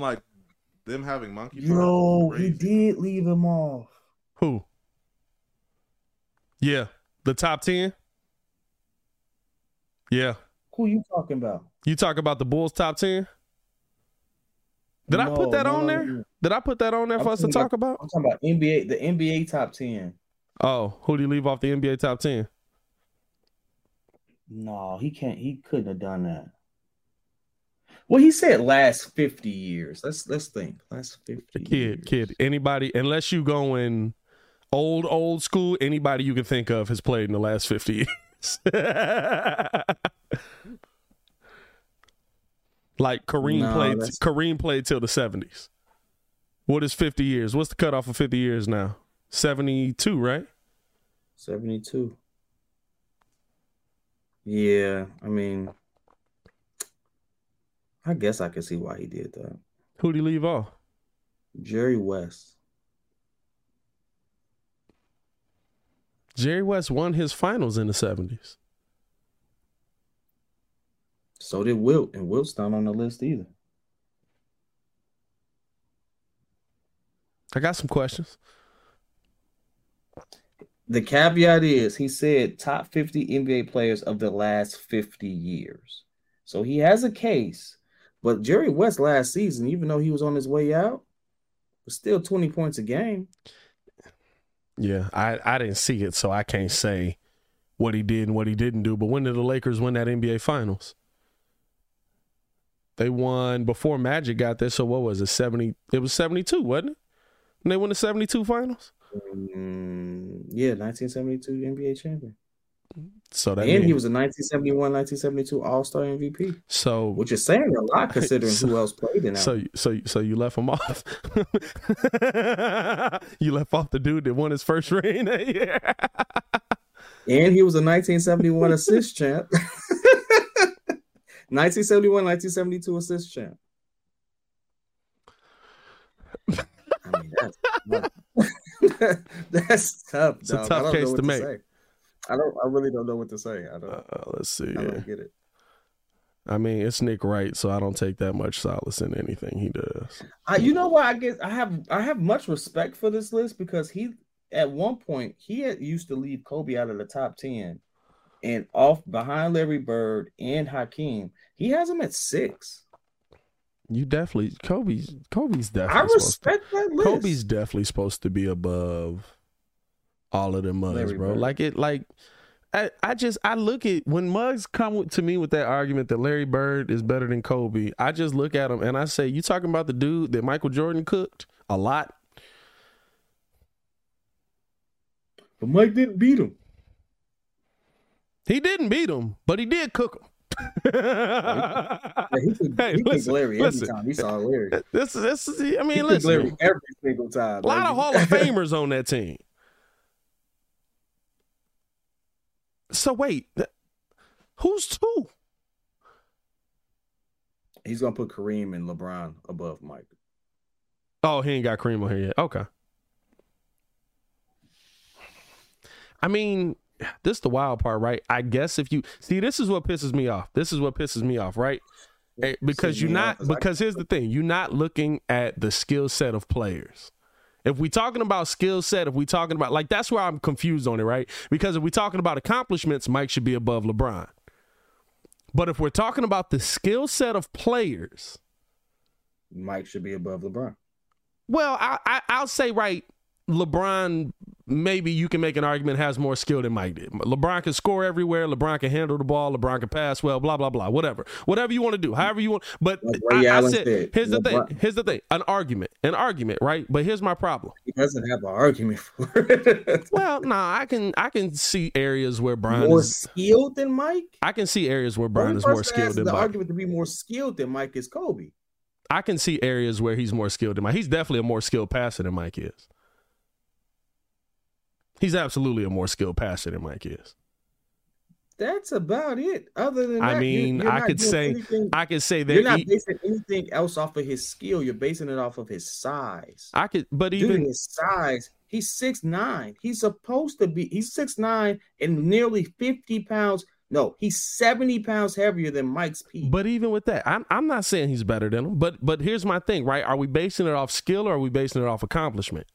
like them having monkey. Yo, he did leave him off. Who? Yeah, the top ten. Yeah. Who you talking about? You talk about the Bulls top ten? Did no, I put that no, on there? No. Did I put that on there I'm for us to talk about, about? I'm talking about NBA, the NBA top ten. Oh, who do you leave off the NBA top ten? No, he can't. He couldn't have done that. Well, he said last fifty years. Let's let's think. Last fifty. Kid, years. kid. Anybody, unless you going old old school, anybody you can think of has played in the last fifty years. like Kareem no, played. That's... Kareem played till the seventies. What is fifty years? What's the cutoff of fifty years now? Seventy two, right? Seventy two. Yeah, I mean, I guess I can see why he did that. Who'd he leave off? Jerry West. Jerry West won his finals in the 70s. So did Wilt, and Wilt's not on the list either. I got some questions. The caveat is he said top 50 NBA players of the last 50 years. So he has a case. But Jerry West last season, even though he was on his way out, was still 20 points a game. Yeah, I, I didn't see it, so I can't say what he did and what he didn't do. But when did the Lakers win that NBA Finals? They won before Magic got there. So what was it? 70 it was 72, wasn't it? And they won the 72 finals? Mm, yeah, 1972 NBA champion. So that and means, he was a 1971, 1972 All Star MVP. So, which is saying a lot considering so, who else played in that. So, so, so you left him off. you left off the dude that won his first ring that year. and he was a 1971 assist champ. 1971, 1972 assist champ. I mean, that's That's tough. It's a tough case to make. To I don't. I really don't know what to say. I don't. Uh, let's see. I don't get it. I mean, it's Nick Wright, so I don't take that much solace in anything he does. I, you know what? I guess I have I have much respect for this list because he at one point he had, used to leave Kobe out of the top ten, and off behind Larry Bird and Hakeem, he has him at six. You definitely Kobe's Kobe's definitely. I respect to, that list. Kobe's definitely supposed to be above all of them mugs, bro. Bird. Like it, like I, I just I look at when mugs come to me with that argument that Larry Bird is better than Kobe. I just look at him and I say, "You talking about the dude that Michael Jordan cooked a lot?" But Mike didn't beat him. He didn't beat him, but he did cook him yeah, he could, hey, he listen, Larry every listen. time he saw Larry. This, this is, I mean, he listen, Larry every single time. A lot of Hall of Famers on that team. So wait, who's two? He's gonna put Kareem and LeBron above Mike. Oh, he ain't got Kareem on here yet. Okay. I mean, this is the wild part, right? I guess if you see, this is what pisses me off. This is what pisses me off, right? Eh, because you're not because here's the thing, you're not looking at the skill set of players. If we talking about skill set, if we talking about like that's where I'm confused on it, right? Because if we talking about accomplishments, Mike should be above LeBron. But if we're talking about the skill set of players, Mike should be above LeBron. Well, I, I I'll say right LeBron, maybe you can make an argument has more skill than Mike did. LeBron can score everywhere. LeBron can handle the ball. LeBron can pass well. Blah blah blah. Whatever, whatever you want to do. However you want. But I, I said, here's the thing. Here's the thing. An argument. An argument. Right. But here's my problem. He doesn't have an argument for it. well, no, nah, I can. I can see areas where Bron more is, skilled than Mike. I can see areas where Bron is more skilled than the Mike. argument to be more skilled than Mike is Kobe. I can see areas where he's more skilled than Mike. He's definitely a more skilled passer than Mike is. He's absolutely a more skilled passer than Mike is. That's about it. Other than I that, mean, you're, you're I could say anything, I could say that you're not he, basing anything else off of his skill. You're basing it off of his size. I could, but even his size, he's six nine. He's supposed to be. He's six nine and nearly fifty pounds No, he's 70 pounds heavier than Mike's peak. But even with that, I'm I'm not saying he's better than him. But but here's my thing, right? Are we basing it off skill or are we basing it off accomplishment?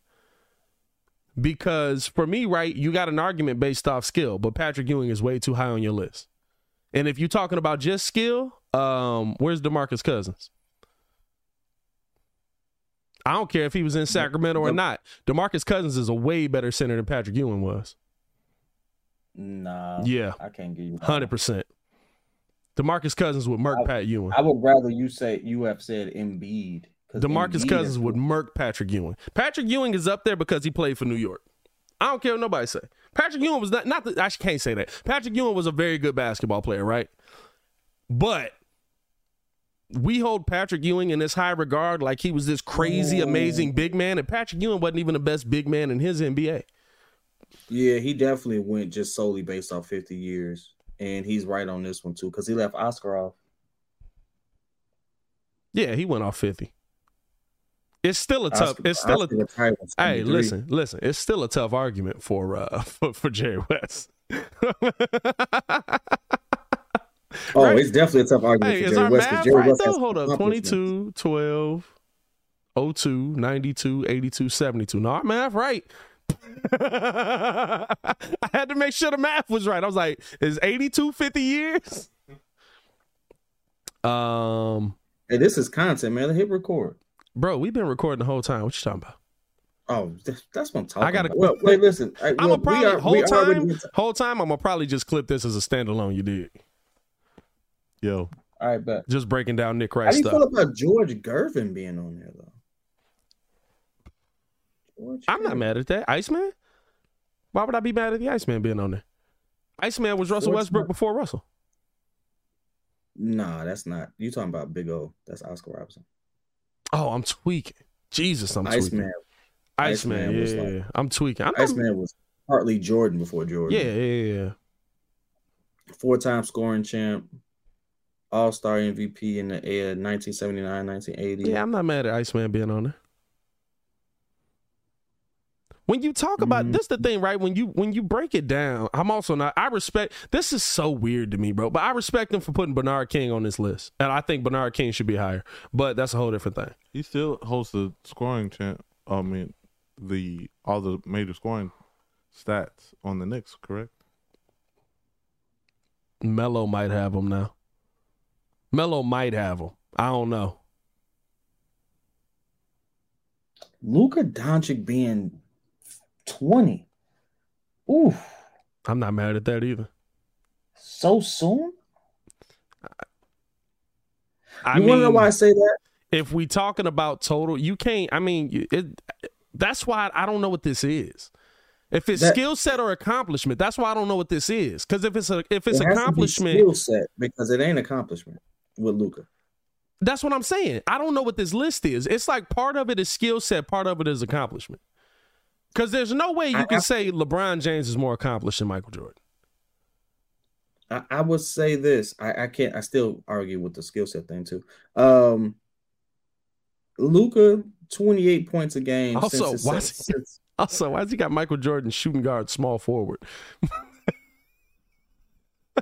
Because for me, right, you got an argument based off skill, but Patrick Ewing is way too high on your list. And if you're talking about just skill, um, where's DeMarcus Cousins? I don't care if he was in Sacramento or not. DeMarcus Cousins is a way better center than Patrick Ewing was. Nah. Yeah. I can't give you Hundred percent. DeMarcus Cousins would murk I, Pat Ewing. I would rather you say you have said Embiid. DeMarcus Cousins would murk Patrick Ewing. Patrick Ewing is up there because he played for New York. I don't care what nobody say. Patrick Ewing was not not that I can't say that. Patrick Ewing was a very good basketball player, right? But we hold Patrick Ewing in this high regard like he was this crazy, amazing big man, and Patrick Ewing wasn't even the best big man in his NBA. Yeah, he definitely went just solely based off 50 years. And he's right on this one too, because he left Oscar off. Yeah, he went off 50. It's still a tough. It's still a. Hey, listen, listen. It's still a tough argument for uh for, for Jerry West. Oh, right? it's definitely a tough argument hey, for Jerry West. Math Jerry right West Hold up. 22, 12, 02, 92, 82, 72. No, our math right. I had to make sure the math was right. I was like, is 82 50 years? Um Hey, this is content, man. Hit record. Bro, we've been recording the whole time. What you talking about? Oh, that's what I'm talking I gotta, about. Well, wait, listen. I, am a probably are, whole time. Whole time, I'm gonna probably just clip this as a standalone. You did. Yo. All right, bet. Just breaking down Nick Wright's How do you stuff. feel about George Gervin being on there though? George I'm Gervin. not mad at that. Iceman? Why would I be mad at the Iceman being on there? Iceman was Russell George Westbrook before Russell. Nah, that's not. You talking about Big O? That's Oscar Robertson. Oh, I'm tweaking. Jesus, I'm Iceman. tweaking. Iceman, Iceman yeah, like, I'm tweaking. I'm, Iceman was partly Jordan before Jordan. Yeah, yeah, yeah. Four-time scoring champ, all Star MVP in the uh, 1979, 1980. Yeah, I'm not mad at Iceman being on there. When you talk about mm-hmm. this, the thing, right? When you when you break it down, I'm also not. I respect. This is so weird to me, bro. But I respect him for putting Bernard King on this list, and I think Bernard King should be higher. But that's a whole different thing. He still holds the scoring champ. I mean, the all the major scoring stats on the Knicks, correct? Melo might have them now. Melo might have him. I don't know. Luka Doncic being 20. Oof. I'm not mad at that either. So soon? I you mean, want to know why I say that? If we talking about total, you can't. I mean, it. That's why I don't know what this is. If it's skill set or accomplishment, that's why I don't know what this is. Because if it's a if it's it accomplishment, skill set because it ain't accomplishment with Luka. That's what I'm saying. I don't know what this list is. It's like part of it is skill set, part of it is accomplishment. Because there's no way you I, can I, say LeBron James is more accomplished than Michael Jordan. I, I would say this. I, I can't. I still argue with the skill set thing too. Um, Luka, 28 points a game. Also, why he, also why's he got Michael Jordan shooting guard, small forward?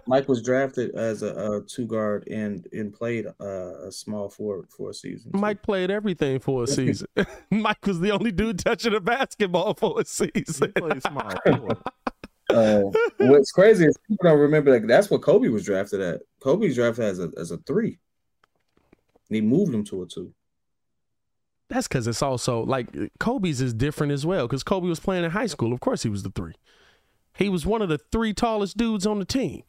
Mike was drafted as a, a two guard and and played uh, a small forward for a season. Mike played everything for a season. Mike was the only dude touching a basketball for a season. He played small forward. Uh, what's crazy is people don't remember that that's what Kobe was drafted at. Kobe's drafted as a as a three. And he moved him to a two. That's because it's also like Kobe's is different as well. Because Kobe was playing in high school. Of course, he was the three. He was one of the three tallest dudes on the team.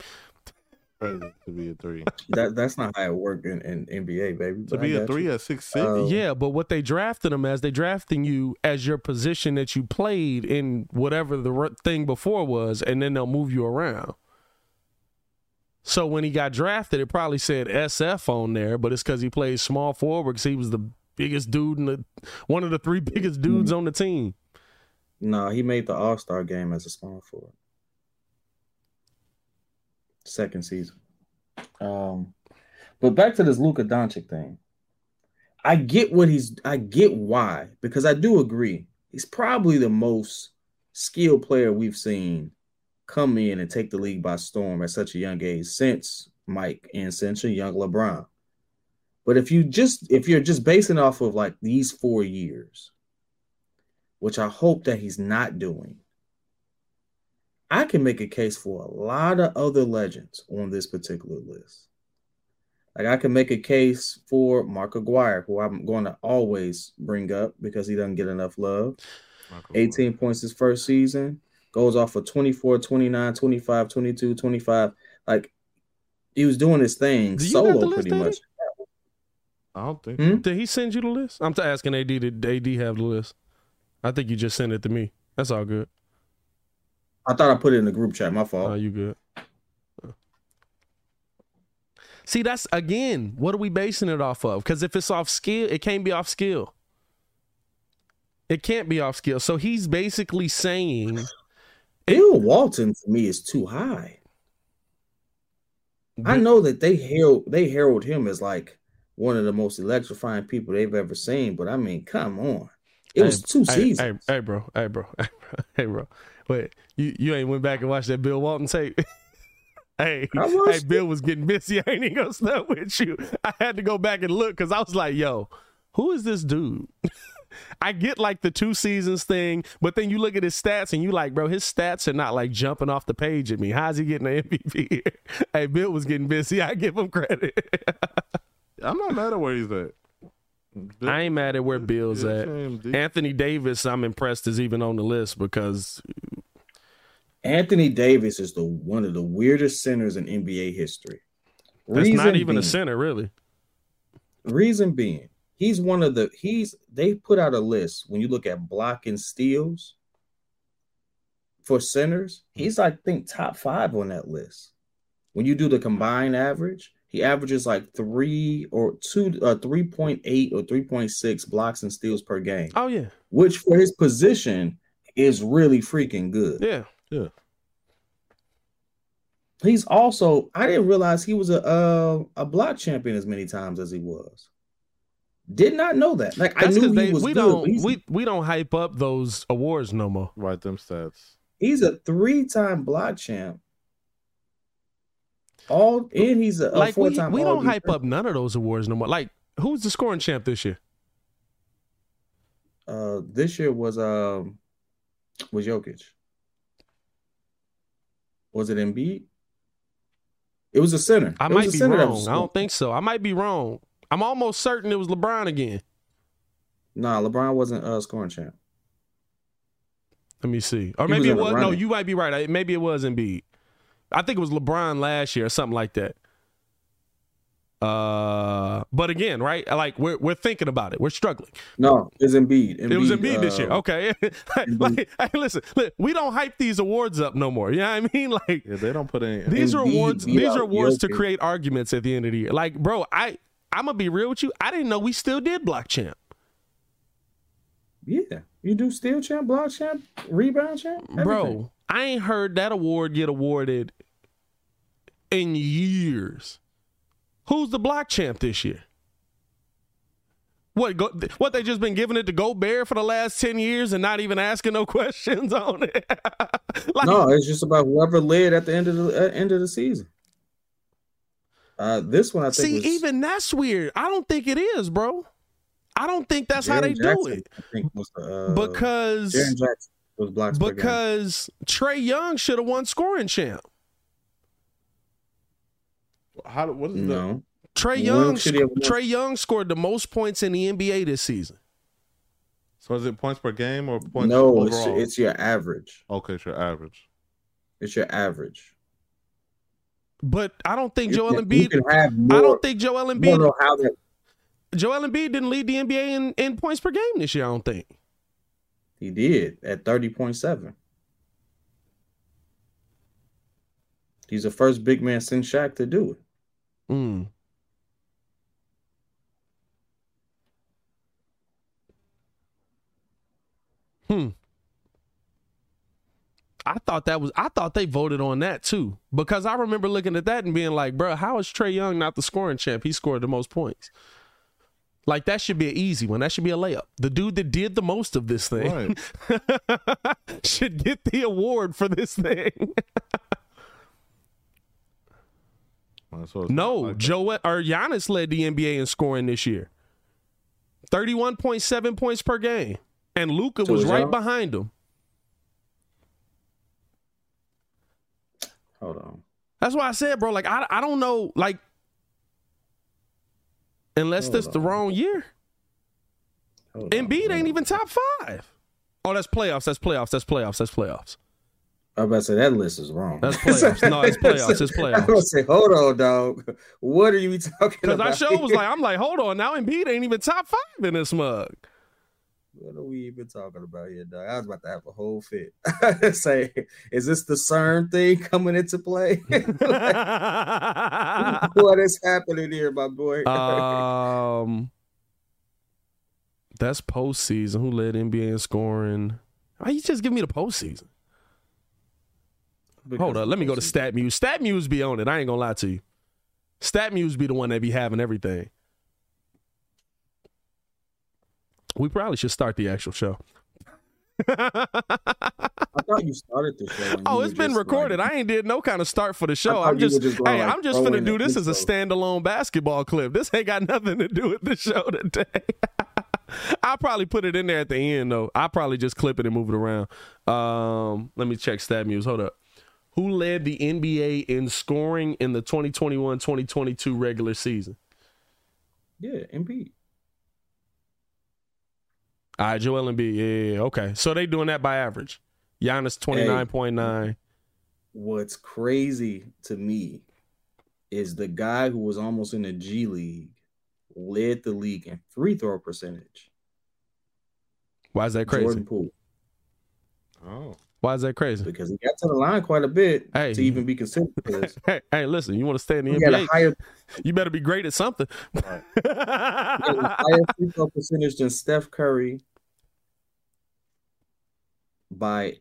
To be a three. That that's not how it worked in, in NBA, baby. To be a three you. at six six. Um, yeah, but what they drafted him as, they drafting you as your position that you played in whatever the thing before was, and then they'll move you around. So when he got drafted, it probably said SF on there, but it's because he played small forward because he was the biggest dude in the one of the three biggest dudes on the team. No, he made the All Star game as a small forward second season. Um, but back to this Luka Doncic thing. I get what he's. I get why because I do agree he's probably the most skilled player we've seen come in and take the league by storm at such a young age since Mike and since a young LeBron. But if you just if you're just basing off of like these four years, which I hope that he's not doing, I can make a case for a lot of other legends on this particular list. Like I can make a case for Mark Aguirre, who I'm going to always bring up because he doesn't get enough love. 18 points his first season, goes off of 24, 29, 25, 22, 25. Like he was doing his thing solo pretty much. I don't think. Hmm? Did he send you the list? I'm asking AD. Did AD have the list? I think you just sent it to me. That's all good. I thought I put it in the group chat. My fault. Oh, you good? See, that's again, what are we basing it off of? Because if it's off skill, it can't be off skill. It can't be off skill. So he's basically saying Bill Walton to me is too high. I know that they herald they herald him as like one of the most electrifying people they've ever seen, but I mean, come on. It was two hey, seasons. Hey, bro, hey, bro, hey, bro, hey, bro. But you, you ain't went back and watched that Bill Walton tape. hey, hey, Bill was getting busy. I ain't even gonna stop with you. I had to go back and look because I was like, yo, who is this dude? I get like the two seasons thing, but then you look at his stats and you like, bro, his stats are not like jumping off the page at me. How's he getting an MVP here? hey, Bill was getting busy. I give him credit. I'm not mad at where he's at. Bill, I ain't mad at where Bill's at. Anthony Davis, I'm impressed is even on the list because Anthony Davis is the one of the weirdest centers in NBA history. That's reason not even being, a center, really. Reason being, he's one of the he's they put out a list when you look at blocking steals for centers. He's I think top five on that list. When you do the combined average, he averages like three or two, uh, three point eight or three point six blocks and steals per game. Oh yeah, which for his position is really freaking good. Yeah, yeah. He's also I didn't realize he was a uh, a block champion as many times as he was. Did not know that. Like That's I knew he they, was we good, Don't, we we don't hype up those awards no more. Write them stats. He's a three-time block champ. All and he's a, like we, we don't hype up none of those awards no more. Like who's the scoring champ this year? Uh, this year was um was Jokic. Was it Embiid? It was a center. I it might be wrong. I don't think so. I might be wrong. I'm almost certain it was LeBron again. Nah, LeBron wasn't a uh, scoring champ. Let me see. Or he maybe was it was. No, you might be right. Maybe it was Embiid. I think it was LeBron last year or something like that. Uh, but again, right? Like we're we're thinking about it. We're struggling. No, it's Embiid. Embiid it was Embiid uh, this year. Uh, okay. like, hey, listen, look, we don't hype these awards up no more. You know what I mean? Like yeah, they don't put in these Embiid, are awards. These are awards to create arguments at the end of the year. Like, bro, I I'm gonna be real with you. I didn't know we still did block champ. Yeah, you do steal champ, block champ, rebound champ, everything. bro. I ain't heard that award get awarded in years. Who's the block champ this year? What go, what they just been giving it to Gobert for the last ten years and not even asking no questions on it? like, no, it's just about whoever led at the end of the uh, end of the season. Uh, this one I think. See, was, even that's weird. I don't think it is, bro. I don't think that's Jaren how they Jackson, do it. I think was the, uh, because was blocks because Trae Young should have won scoring champ. How? What is no. Trae Young? Trae Young scored the most points in the NBA this season. So is it points per game or points? No, it's, it's, your average. Okay, it's your average. It's your average. But I don't think you Joel can, Embiid. More, I don't think Joel Embiid. Know how that, Joel Embiid didn't lead the NBA in, in points per game this year. I don't think he did at thirty point seven. He's the first big man since Shaq to do it. Hmm. Hmm. I thought that was I thought they voted on that too because I remember looking at that and being like, bro, how is Trae Young not the scoring champ? He scored the most points. Like that should be an easy one. That should be a layup. The dude that did the most of this thing right. should get the award for this thing. no, like Joe or Giannis led the NBA in scoring this year. 31.7 points per game. And Luka was right y'all? behind him. Hold on. That's why I said, bro, like I I don't know, like Unless Hold this on. the wrong year. Hold Embiid on. ain't even top five. Oh, that's playoffs. That's playoffs. That's playoffs. That's playoffs. I was about to say that list is wrong. That's playoffs. no, it's playoffs. It's playoffs. I was gonna say, hold on, dog. What are you talking about? Because I show was like, I'm like, hold on. Now Embiid ain't even top five in this mug. What are we even talking about here, dog? I was about to have a whole fit. Say, is this the CERN thing coming into play? what is happening here, my boy? um, that's postseason. Who led NBA in scoring? Why you just give me the postseason? Because Hold up, let me go to StatMuse. StatMuse be on it. I ain't gonna lie to you. StatMuse be the one that be having everything. We probably should start the actual show. I thought you started the show. Oh, it's been recorded. Like, I ain't did no kind of start for the show. I'm just, just hey, like, I'm just gonna do this as a standalone basketball clip. This ain't got nothing to do with the show today. I'll probably put it in there at the end though. I'll probably just clip it and move it around. Um, let me check StatMuse. Hold up. Who led the NBA in scoring in the 2021-2022 regular season? Yeah, Embiid. All right, Joel Embiid. Yeah, yeah, okay. So they doing that by average. Giannis twenty nine point nine. What's crazy to me is the guy who was almost in the G League led the league in free throw percentage. Why is that crazy? Jordan Poole. Oh. Why is that crazy? Because he got to the line quite a bit hey. to even be considered for this. hey, hey, listen, you want to stay in the he NBA? Higher, you better be great at something. Right. higher free throw percentage than Steph Curry by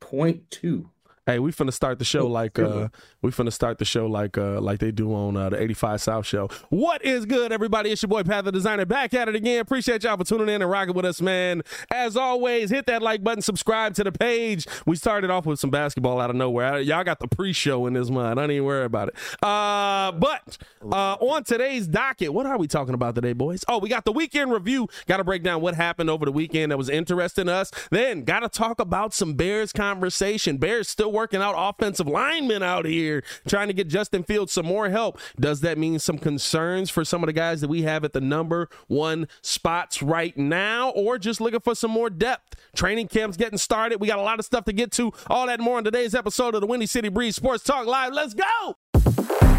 0.2. Hey, we finna start the show like uh we finna start the show like uh like they do on uh, the 85 South show. What is good, everybody? It's your boy Pat the Designer back at it again. Appreciate y'all for tuning in and rocking with us, man. As always, hit that like button, subscribe to the page. We started off with some basketball out of nowhere. Y'all got the pre-show in this month. I don't even worry about it. Uh but uh on today's docket, what are we talking about today, boys? Oh, we got the weekend review. Gotta break down what happened over the weekend that was interesting to us. Then gotta talk about some Bears conversation. Bears still working out offensive linemen out here, trying to get Justin Fields some more help. Does that mean some concerns for some of the guys that we have at the number one spots right now, or just looking for some more depth? Training camp's getting started. We got a lot of stuff to get to. All that more on today's episode of the Windy City Breeze Sports Talk Live. Let's go!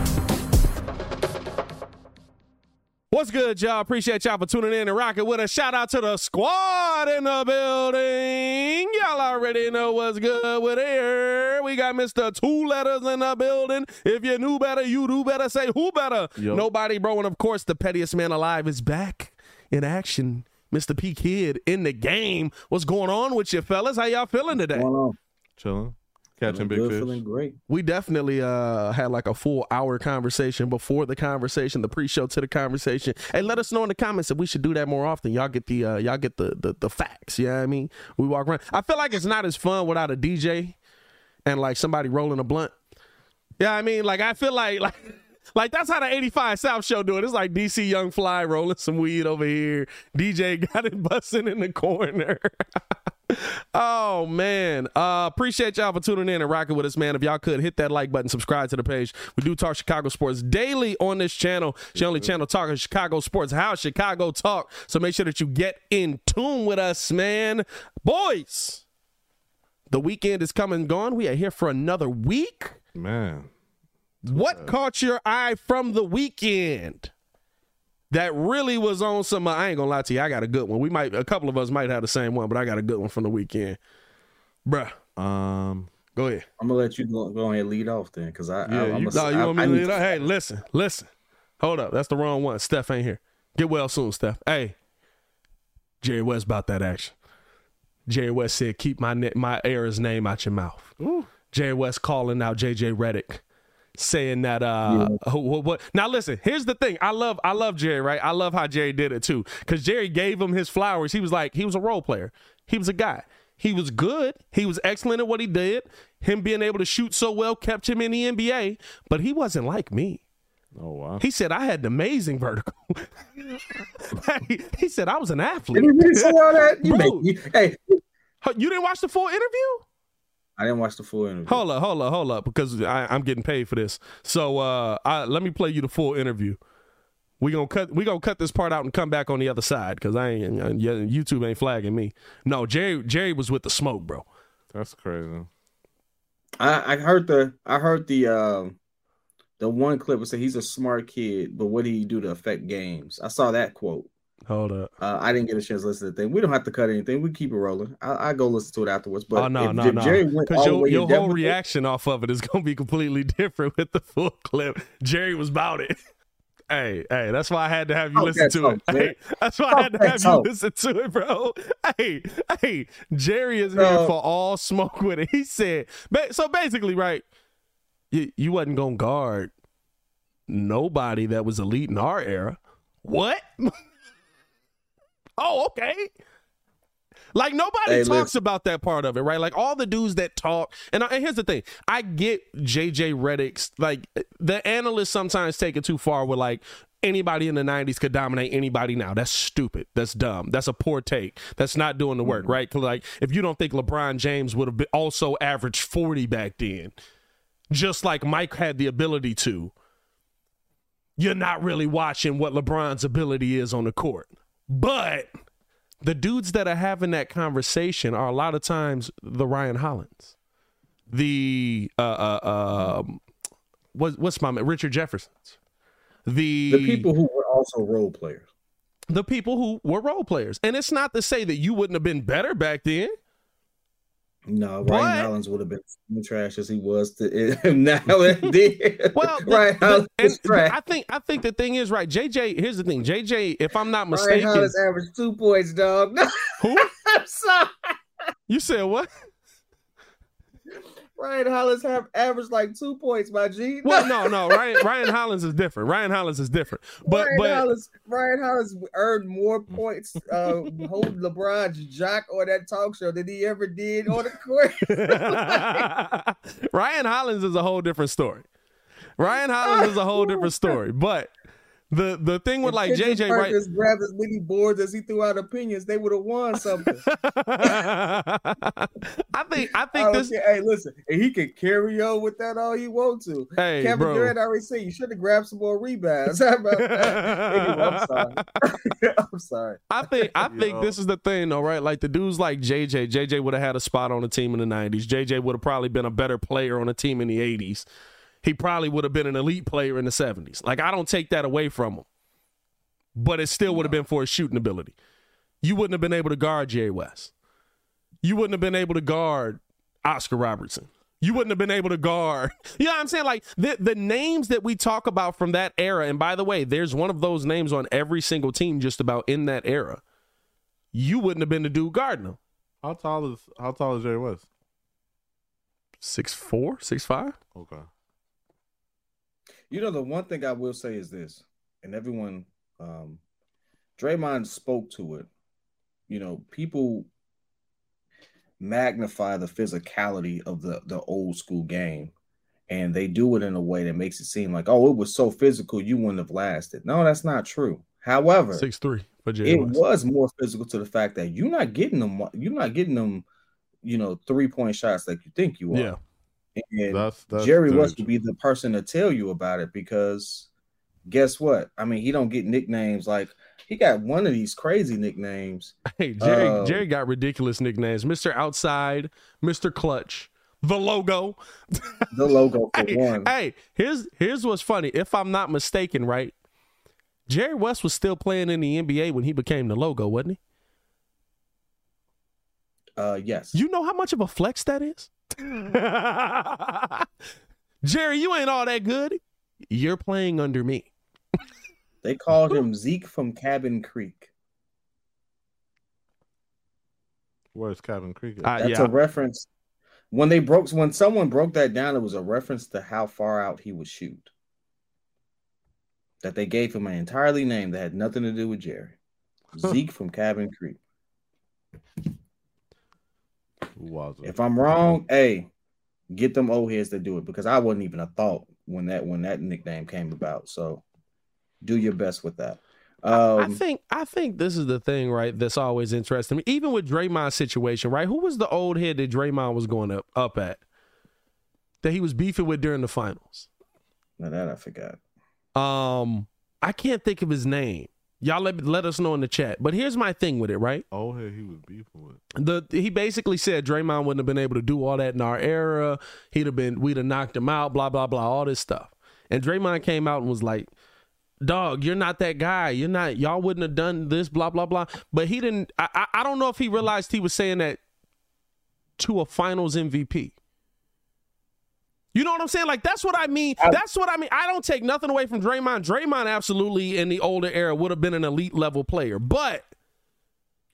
What's good, y'all? Appreciate y'all for tuning in and rocking with us. Shout out to the squad in the building. Y'all already know what's good with here. We got Mr. Two Letters in the building. If you knew better, you do better. Say who better? Yep. Nobody, bro. And of course, the pettiest man alive is back in action. Mr. P Kid in the game. What's going on with you, fellas? How y'all feeling today? Chilling. Catching big fish. Feeling great. We definitely uh, had like a full hour conversation before the conversation, the pre-show to the conversation. And let us know in the comments if we should do that more often. Y'all get the uh, y'all get the, the the facts. Yeah, you know I mean, we walk around. I feel like it's not as fun without a DJ and like somebody rolling a blunt. Yeah, I mean, like I feel like like. Like that's how the 85 South show do it. It's like DC Young Fly rolling some weed over here. DJ got it busting in the corner. oh man. Uh appreciate y'all for tuning in and rocking with us man. If y'all could hit that like button subscribe to the page. We do talk chicago sports daily on this channel. It's the only channel talking chicago sports how chicago talk. So make sure that you get in tune with us man. Boys the weekend is coming gone. We are here for another week. Man what caught your eye from the weekend that really was on some. I ain't gonna lie to you, I got a good one. We might, a couple of us might have the same one, but I got a good one from the weekend, bruh. Um, go ahead. I'm gonna let you go, go ahead and lead off then, because I, yeah, I, you, a, no, you want me to lead off? Hey, listen, listen, hold up, that's the wrong one. Steph ain't here. Get well soon, Steph. Hey, Jerry West about that action. Jerry West said, "Keep my my heir's name out your mouth." Ooh. Jerry West calling out JJ Redick saying that uh yeah. what, what, now listen here's the thing. I love i love jerry right? I love how jerry did it too. Because jerry gave him his flowers. He was like he was a role player. He was a guy. He was good. He was excellent at what he did. Him being able to shoot so well kept him in the nba but he wasn't like me. Oh wow! He said I had an amazing vertical. he, he said I was an athlete. You, Bro, you, hey, you didn't watch the full interview? I didn't watch the full interview. Hold up, hold up, hold up, because I, am getting paid for this. So uh, I, let me play you the full interview. We gonna cut. We gonna cut this part out and come back on the other side because I ain't. Uh, YouTube ain't flagging me. No, Jerry. Jerry was with the smoke, bro. That's crazy. I, I heard the. I heard the. Uh, the one clip was say he's a smart kid, but what did he do to affect games? I saw that quote. Hold up. Uh, I didn't get a chance to listen to the thing. We don't have to cut anything. We keep it rolling. I, I go listen to it afterwards. But oh no, no, no. Because your, your whole reaction off of it is going to be completely different with the full clip. Jerry was about it. Hey, hey, that's why I had to have you listen to it. Hey, that's why I had to have you listen to it, bro. Hey, hey, Jerry is here for all smoke with it. He said, so basically, right, you, you wasn't going to guard nobody that was elite in our era. What? Oh, okay. Like nobody hey, talks listen. about that part of it, right? Like all the dudes that talk, and, I, and here's the thing: I get JJ Redick's like the analysts sometimes take it too far with like anybody in the 90s could dominate anybody now. That's stupid. That's dumb. That's a poor take. That's not doing the work, mm-hmm. right? Like if you don't think LeBron James would have also averaged 40 back then, just like Mike had the ability to, you're not really watching what LeBron's ability is on the court. But the dudes that are having that conversation are a lot of times the Ryan Hollins, the uh, uh, um, what, what's my man? Richard Jeffersons, the the people who were also role players, the people who were role players, and it's not to say that you wouldn't have been better back then. No, but, Ryan Hollins would have been trash as he was to now and then. Well, Ryan Hollins trash. I think I think the thing is right. JJ, here's the thing. JJ, if I'm not mistaken, Ryan Hollins averaged two points, dog. Who? I'm sorry. You said what? Ryan Hollins have averaged like two points, my G. Well, no, no. Ryan Ryan Hollins is different. Ryan Hollins is different. But Ryan but Hollins, Ryan Hollins earned more points uh, holding LeBron's jock on that talk show than he ever did on the court. Ryan Hollins is a whole different story. Ryan Hollins is a whole different story. But the the thing with if like JJ Perkins right grabbed as many boards as he threw out opinions, they would have won something. I think I think I this. Care. Hey, listen, and he can carry on with that all he wants to. Hey, Kevin bro. Durant already said you should have grabbed some more rebounds. How about that? anyway, I'm sorry. I'm sorry. I think I think Yo. this is the thing though, right? Like the dudes like JJ. JJ would have had a spot on the team in the '90s. JJ would have probably been a better player on a team in the '80s he probably would have been an elite player in the 70s. Like, I don't take that away from him, but it still would have been for his shooting ability. You wouldn't have been able to guard Jay West. You wouldn't have been able to guard Oscar Robertson. You wouldn't have been able to guard. You know what I'm saying? Like the the names that we talk about from that era, and by the way, there's one of those names on every single team just about in that era. You wouldn't have been the dude guarding them. How tall is how tall is Jay West? Six four, six five. Okay. You know, the one thing I will say is this, and everyone, um, Draymond spoke to it. You know, people magnify the physicality of the the old school game, and they do it in a way that makes it seem like, oh, it was so physical, you wouldn't have lasted. No, that's not true. However, six three for Jay it was more physical to the fact that you're not getting them. You're not getting them. You know, three point shots like you think you are. Yeah. And that's, that's Jerry West would be the person to tell you about it because guess what? I mean, he don't get nicknames like he got one of these crazy nicknames. Hey, Jerry, uh, Jerry got ridiculous nicknames. Mr. Outside, Mr. Clutch, the logo. The logo for hey, one. Hey, here's here's what's funny. If I'm not mistaken, right? Jerry West was still playing in the NBA when he became the logo, wasn't he? Uh yes. You know how much of a flex that is? Jerry, you ain't all that good. You're playing under me. they called him Zeke from Cabin Creek. Where's Cabin Creek? Uh, That's yeah. a reference. when they broke when someone broke that down, it was a reference to how far out he would shoot. That they gave him an entirely name that had nothing to do with Jerry. Zeke from Cabin Creek. If I'm wrong, hey, get them old heads to do it because I wasn't even a thought when that when that nickname came about. So do your best with that. Um, I think I think this is the thing, right? That's always interesting me. Even with Draymond's situation, right? Who was the old head that Draymond was going up up at that he was beefing with during the finals? Now that I forgot. Um, I can't think of his name. Y'all let let us know in the chat. But here's my thing with it, right? Oh, hey, he was beefing with. The he basically said Draymond wouldn't have been able to do all that in our era. He'd have been we'd have knocked him out, blah blah blah, all this stuff. And Draymond came out and was like, dog, you're not that guy. You're not. Y'all wouldn't have done this. Blah blah blah. But he didn't. I I, I don't know if he realized he was saying that to a Finals MVP. You know what I'm saying? Like that's what I mean. That's what I mean. I don't take nothing away from Draymond. Draymond absolutely in the older era would have been an elite level player, but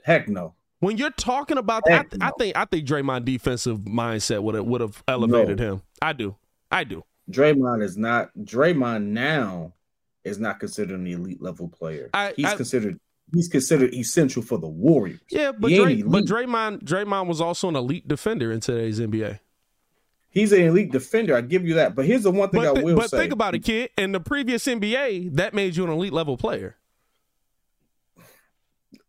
heck no. When you're talking about, that, I, no. I, think I think Draymond defensive mindset would have would have elevated no. him. I do. I do. Draymond is not Draymond now is not considered an elite level player. I, he's I, considered he's considered essential for the Warriors. Yeah, but Dray, but Draymond Draymond was also an elite defender in today's NBA. He's an elite defender. I give you that. But here's the one thing but I will but say. But think about it, kid. In the previous NBA, that made you an elite level player.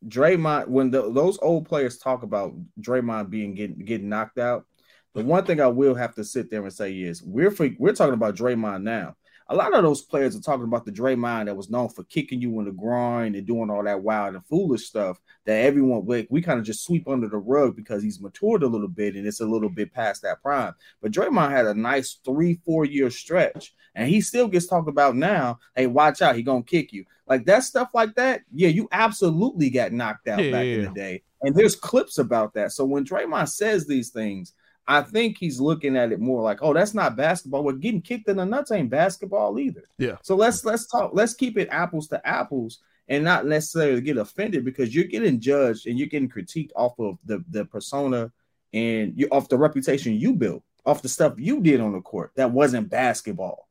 Draymond, when the, those old players talk about Draymond being getting getting knocked out, the one thing I will have to sit there and say is we're we're talking about Draymond now a lot of those players are talking about the Draymond that was known for kicking you in the groin and doing all that wild and foolish stuff that everyone we, we kind of just sweep under the rug because he's matured a little bit and it's a little bit past that prime. But Draymond had a nice three, four year stretch and he still gets talked about now. Hey, watch out, he gonna kick you. Like that stuff like that. Yeah, you absolutely got knocked out yeah, back yeah. in the day. And there's clips about that. So when Draymond says these things, I think he's looking at it more like, oh, that's not basketball. Well, getting kicked in the nuts ain't basketball either. Yeah. So let's let's talk. Let's keep it apples to apples and not necessarily get offended because you're getting judged and you're getting critiqued off of the the persona and you off the reputation you built, off the stuff you did on the court that wasn't basketball.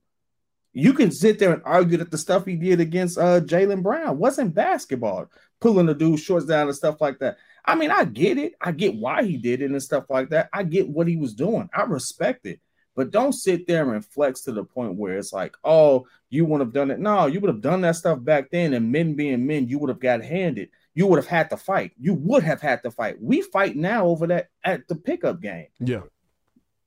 You can sit there and argue that the stuff he did against uh Jaylen Brown wasn't basketball, pulling the dude shorts down and stuff like that. I mean, I get it. I get why he did it and stuff like that. I get what he was doing. I respect it. But don't sit there and flex to the point where it's like, oh, you wouldn't have done it. No, you would have done that stuff back then. And men being men, you would have got handed. You would have had to fight. You would have had to fight. We fight now over that at the pickup game. Yeah.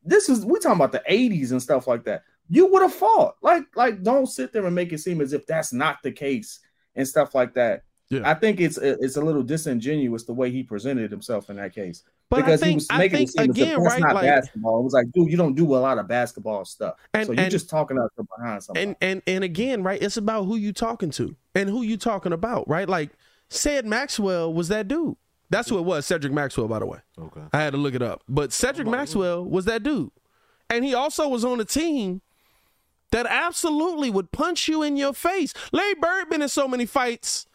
This is we're talking about the 80s and stuff like that. You would have fought. Like, like, don't sit there and make it seem as if that's not the case and stuff like that. Yeah. I think it's it's a little disingenuous the way he presented himself in that case. But because think, he was making it seem again, that's right, not like, basketball. It was like, dude, you don't do a lot of basketball stuff. And, so you're and, just talking out from behind something. And and and again, right? It's about who you talking to and who you talking about, right? Like said Maxwell was that dude. That's who it was, Cedric Maxwell, by the way. Okay. I had to look it up. But Cedric Maxwell was that dude. And he also was on a team that absolutely would punch you in your face. Larry Bird been in so many fights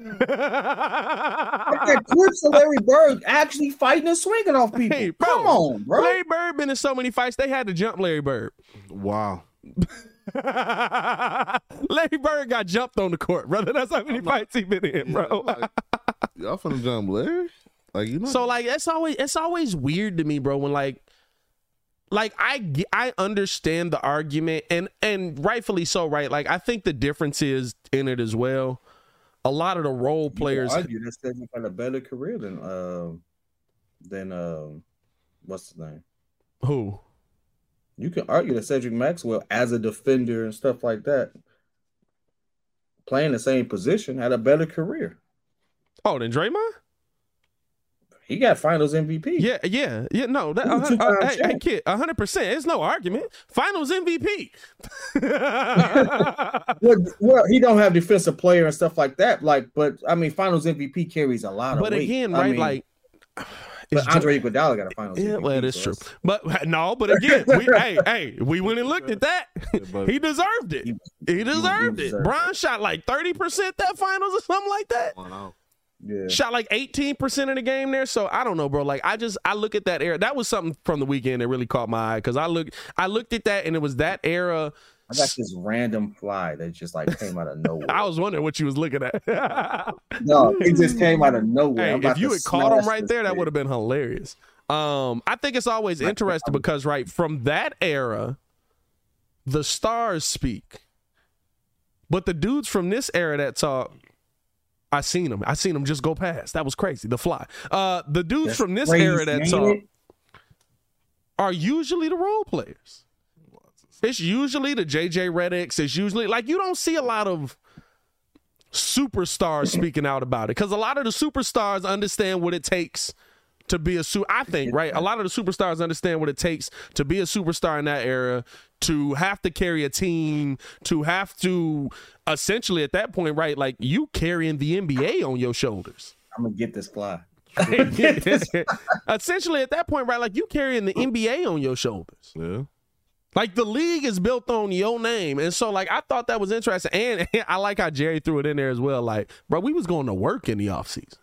Mm. that clips of Larry Bird actually fighting and swinging off people. Hey, bro, Come on, bro. Larry Bird been in so many fights, they had to jump Larry Bird. Wow. Larry Bird got jumped on the court, brother. That's how many I'm fights not, he been in, bro. Like, y'all finna jump Larry? Like you know. So like it's always it's always weird to me, bro, when like like I I understand the argument and and rightfully so, right? Like I think the difference is in it as well a lot of the role players argue that Cedric had a better career than uh, than uh, what's his name? Who? You can argue that Cedric Maxwell, as a defender and stuff like that, playing the same position, had a better career. Oh, than Draymond? He got Finals MVP. Yeah, yeah, yeah. No, that uh, uh, hey, hey, kid, hundred percent. It's no argument. Finals MVP. well, well, he don't have defensive player and stuff like that. Like, but I mean, Finals MVP carries a lot of. Weight. But weight. again, right? I mean, like. But Andre Iguodala got a finals. Yeah, MVP, well, that's so true. But no, but again, we, hey, hey, we went and looked at that. he deserved it. He, he deserved he, he it. Brian shot like thirty percent that finals or something like that. Yeah. Shot like 18% of the game there. So I don't know, bro. Like I just I look at that era. That was something from the weekend that really caught my eye because I look I looked at that and it was that era. I got this random fly that just like came out of nowhere. I was wondering what you was looking at. no, it just came out of nowhere. Hey, if you had caught him right there, thing. that would have been hilarious. Um, I think it's always interesting because right from that era, the stars speak. But the dudes from this era that talk, I seen them. I seen them just go past. That was crazy. The fly. Uh, the dudes That's from this crazy, era that talk are usually the role players. It's usually the JJ Redicks. It's usually like you don't see a lot of superstars speaking out about it because a lot of the superstars understand what it takes to be a su I think, right? A lot of the superstars understand what it takes to be a superstar in that era, to have to carry a team, to have to essentially at that point, right? Like you carrying the NBA on your shoulders. I'm gonna get this fly. essentially at that point, right? Like you carrying the NBA on your shoulders. Yeah. Like the league is built on your name. And so like I thought that was interesting. And, and I like how Jerry threw it in there as well. Like, bro, we was going to work in the offseason.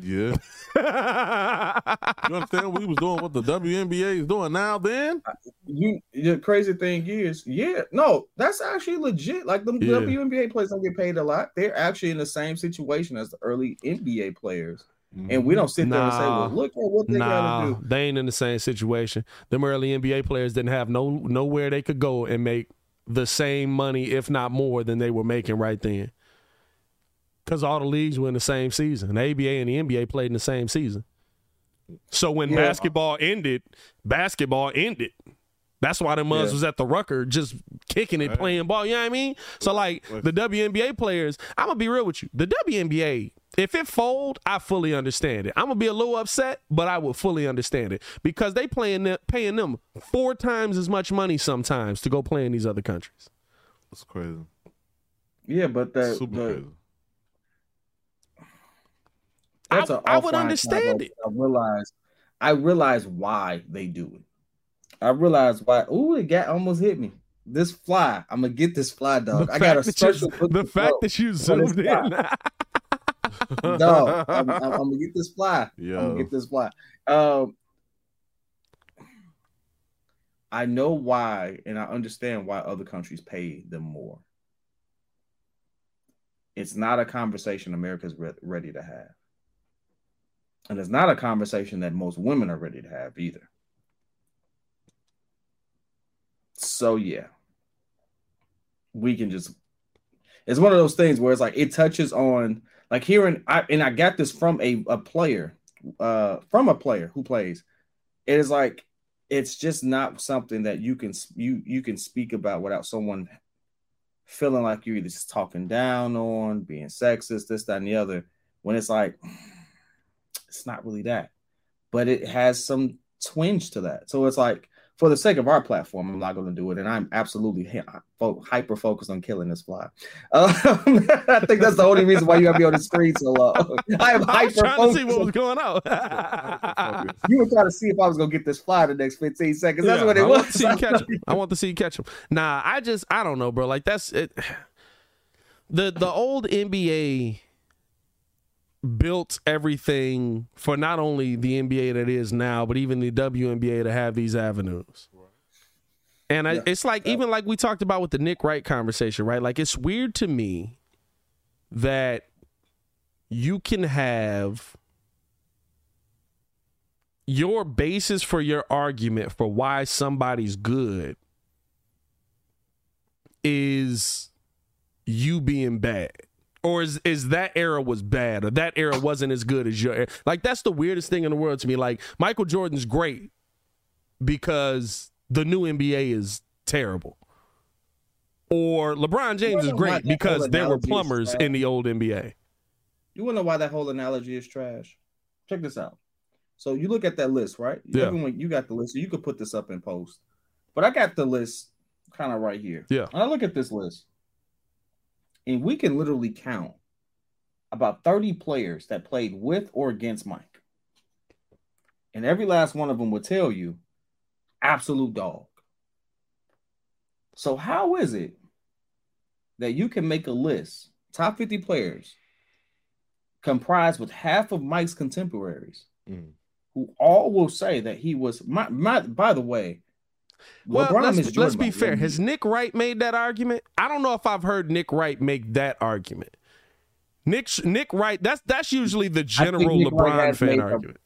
Yeah. you understand what we was doing what the WNBA is doing now then? You the crazy thing is, yeah, no, that's actually legit. Like the yeah. WNBA players don't get paid a lot. They're actually in the same situation as the early NBA players. And we don't sit there and say, "Well, look at what they nah, gotta do." They ain't in the same situation. Them early NBA players didn't have no nowhere they could go and make the same money, if not more, than they were making right then because all the leagues were in the same season. The ABA and the NBA played in the same season. So when yeah. basketball ended, basketball ended. That's why the Muzz yeah. was at the Rucker just kicking it, right. playing ball. You know what I mean? So like the WNBA players, I'm gonna be real with you. The WNBA, if it fold, I fully understand it. I'm gonna be a little upset, but I will fully understand it because they playing them, paying them four times as much money sometimes to go play in these other countries. That's crazy. Yeah, but the, Super the, crazy that's I, I would understand it. I realize, I realize why they do it. I realize why. Ooh, it got almost hit me. This fly, I'm gonna get this fly, dog. I got a special. You, the fact that you zoomed in. no, I'm, I'm, I'm, gonna get this fly. Yeah, I'm gonna get this fly. Um, I know why, and I understand why other countries pay them more. It's not a conversation America's re- ready to have. And it's not a conversation that most women are ready to have either. So yeah. We can just it's one of those things where it's like it touches on like hearing I and I got this from a, a player, uh from a player who plays. It is like it's just not something that you can you you can speak about without someone feeling like you're either just talking down on, being sexist, this, that, and the other. When it's like it's not really that, but it has some twinge to that. So it's like, for the sake of our platform, I'm not going to do it, and I'm absolutely hyper focused on killing this fly. Um, I think that's the only reason why you have me on the screen so long. I am hyper trying to see what was going on. you were trying to see if I was going to get this fly the next 15 seconds. That's yeah, what it I was. Want to see you catch him. I want to see you catch him. Nah, I just I don't know, bro. Like that's it. The the old NBA built everything for not only the NBA that is now, but even the WNBA to have these avenues. And I, yeah. it's like even like we talked about with the Nick Wright conversation, right? Like it's weird to me that you can have your basis for your argument for why somebody's good is you being bad or is is that era was bad or that era wasn't as good as your era? like that's the weirdest thing in the world to me. Like michael jordan's great because the new nba is terrible. Or lebron james is great because there were plumbers in the old nba you want to know why that whole analogy is trash? Check this out. So you look at that list right? Yeah. everyone you got the list so you could put this up in post. But i got the list kind of right here. Yeah. And i look at this list and we can literally count about 30 players that played with or against Mike. And every last one of them would tell you absolute dog. So, how is it that you can make a list, top 50 players, comprised with half of Mike's contemporaries, Mm. who all will say that he was my my. By the way, Well, let's, let's be fair. Has. Nick Wright made that argument? I don't know if I've heard Nick Wright make that argument. Nick Nick Wright. That's that's usually the general LeBron fan made the- argument.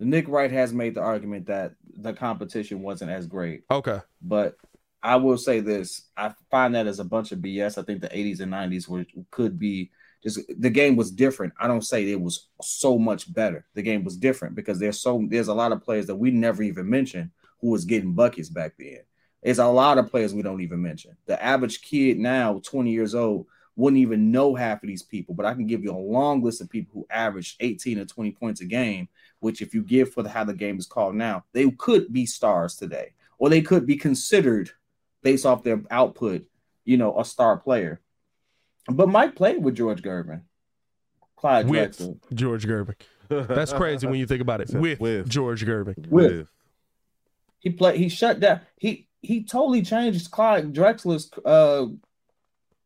Nick Wright has made the argument that the competition wasn't as great. Okay. But I will say this: I find that as a bunch of BS. I think the '80s and '90s were could be just the game was different. I don't say it was so much better. The game was different because there's so there's a lot of players that we never even mentioned who was getting buckets back then. It's a lot of players we don't even mention. The average kid now, 20 years old, wouldn't even know half of these people. But I can give you a long list of people who averaged 18 or 20 points a game. Which, if you give for the, how the game is called now, they could be stars today, or they could be considered based off their output, you know, a star player. But Mike played with George Gervin, Clyde With Drexler. George Gervin. That's crazy when you think about it. With, with. George Gervin. With. He played. He shut down. He he totally changed Clyde Drexler's uh,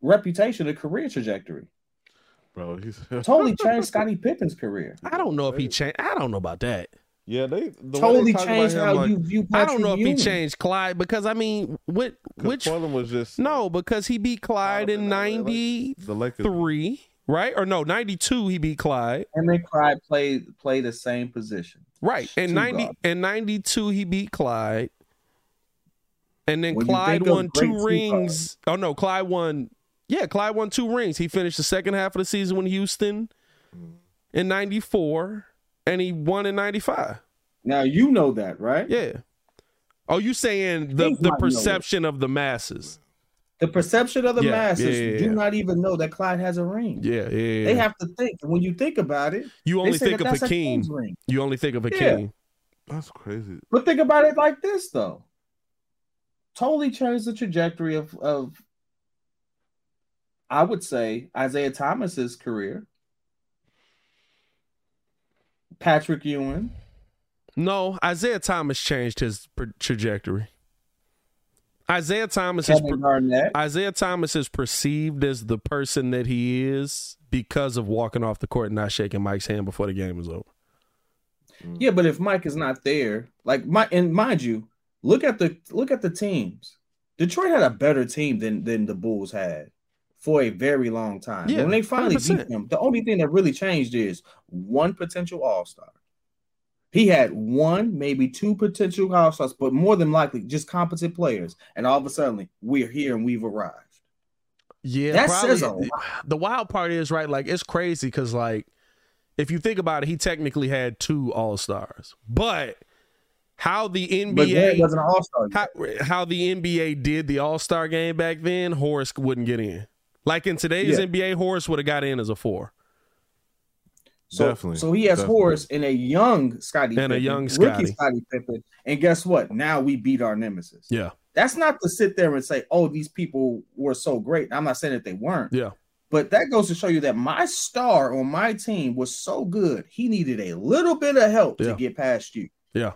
reputation and career trajectory. bro. He's Totally changed Scottie Pippen's career. I don't know if he changed. I don't know about that. yeah, they the Totally they changed him, how like, you view. I don't know if he changed Clyde because I mean, which 'cause which Portland was just no, because he beat Clyde in in LA, like- ninety three, right? Or no, ninety two he beat Clyde. And Clyde played play the same position. Right. In Two ninety guards. in ninety two he beat Clyde. And then When Clyde won two rings. Oh no, Clyde won yeah, Clyde won two rings. He finished the second half of the season with Houston in ninety four and he won in ninety five. Now you know that, right? Yeah. Oh, you saying the, the perception of the masses. The perception of the Yeah, masses yeah, yeah, do not even know that Clyde has a ring. Yeah, yeah. yeah. They have to think. When you think about it, you only think that of Hakeem. You only think of. Hakeem. That's crazy. But think about it like this, though. Totally changed the trajectory of, of I would say, Isiah Thomas's career. Patrick Ewing. No, Isiah Thomas changed his trajectory. Isiah Thomas is Kevin Garnett. Isiah Thomas is perceived as the person that he is because of walking off the court and not shaking Mike's hand before the game was over. Mm. Yeah, but if Mike is not there, like my and mind you, look at the look at the teams. Detroit had a better team than than the Bulls had for a very long time. Yeah, when they finally 100%. beat them, the only thing that really changed is one potential All Star. He had one, maybe two potential All Stars, but more than likely just competent players. And all of a sudden, we're here and we've arrived. Yeah, That probably- says a lot. The wild part is right, like it's crazy because like if you think about it, he technically had two All Stars, but how the NBA wasn't an All Star. how, how the NBA did the All Star game back then, Horace wouldn't get in. Like in today's Yeah. NBA, Horace would have got in as a four. So, Definitely, so he has definitely. Horace and a young Scottie And a Pippen, young rookie Scottie. Scottie Pippen. And guess what? Now we beat our nemesis. Yeah, That's not to sit there and say, "Oh, these people were so great." I'm not saying that they weren't, yeah, but that goes to show you that my star on my team was so good. He needed a little bit of help Yeah. to get past you. yeah.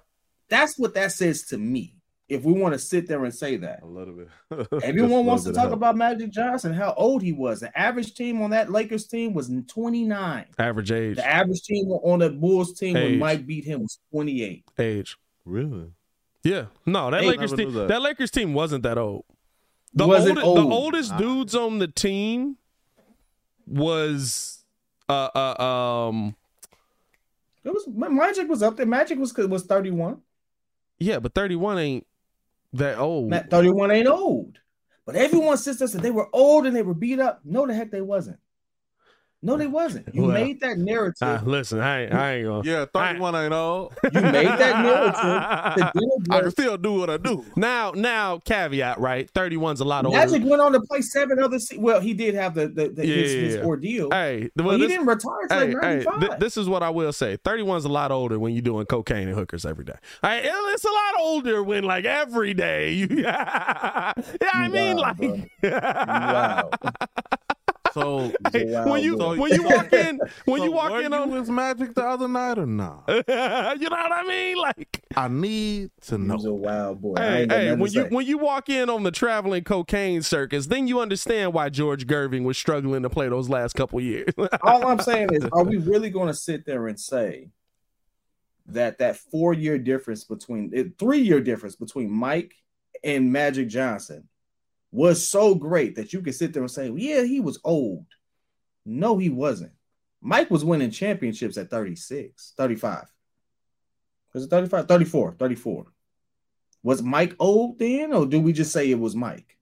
That's what that says to me. If we want to sit there and say that, A little bit. Just everyone wants to talk help. about Magic Johnson, how old he was. The average team on that Lakers team was 29. Average age, The average team on the Bulls team Age. when Mike beat him was 28. age. Really? Yeah, no, that Hey, Lakers team, that. that. Lakers team wasn't that old. The Wasn't oldest, the oldest dudes on the team was uh uh um It was Magic was up there. Magic was was 31. yeah, but thirty one ain't that old. Matt, 31 ain't old. But everyone says that they were old and they were beat up. No, the heck they wasn't. No, they wasn't. You Well, made that narrative. Ah, listen, I ain't, I ain't gonna. Yeah, 31 ain't old. you made that narrative. I can still do what I do. Now, now, caveat, right? 31's a lot older. Magic went on to play seven other. Se- well, he did have the, the, the Yeah, his, yeah, his ordeal. Hey, but well, he this, didn't retire until hey, like hey, th- this is what I will say. 31's a lot older when you're doing cocaine and hookers every day. Hey, it's a lot older when like every day you. yeah, I mean Wow, like. wow. So, Hey, Wow, when you boy. when you walk in when so you walk in you on with Magic the other night or not? you know what I mean? Like I need to He was a know. wild boy. I hey, hey, nothing to when you say. when you walk in on the traveling cocaine circus, then you understand why George Gervin was struggling to play those last couple years. All I'm saying is, are we really going to sit there and say that that four year difference between eh, three year difference between Mike and Magic Johnson was so great that you could sit there and say, well, yeah, he was old. No, he wasn't. Mike was winning championships at 36, 35. Was it 35? 34, 34. Was Mike old then, or do we just say it was Mike?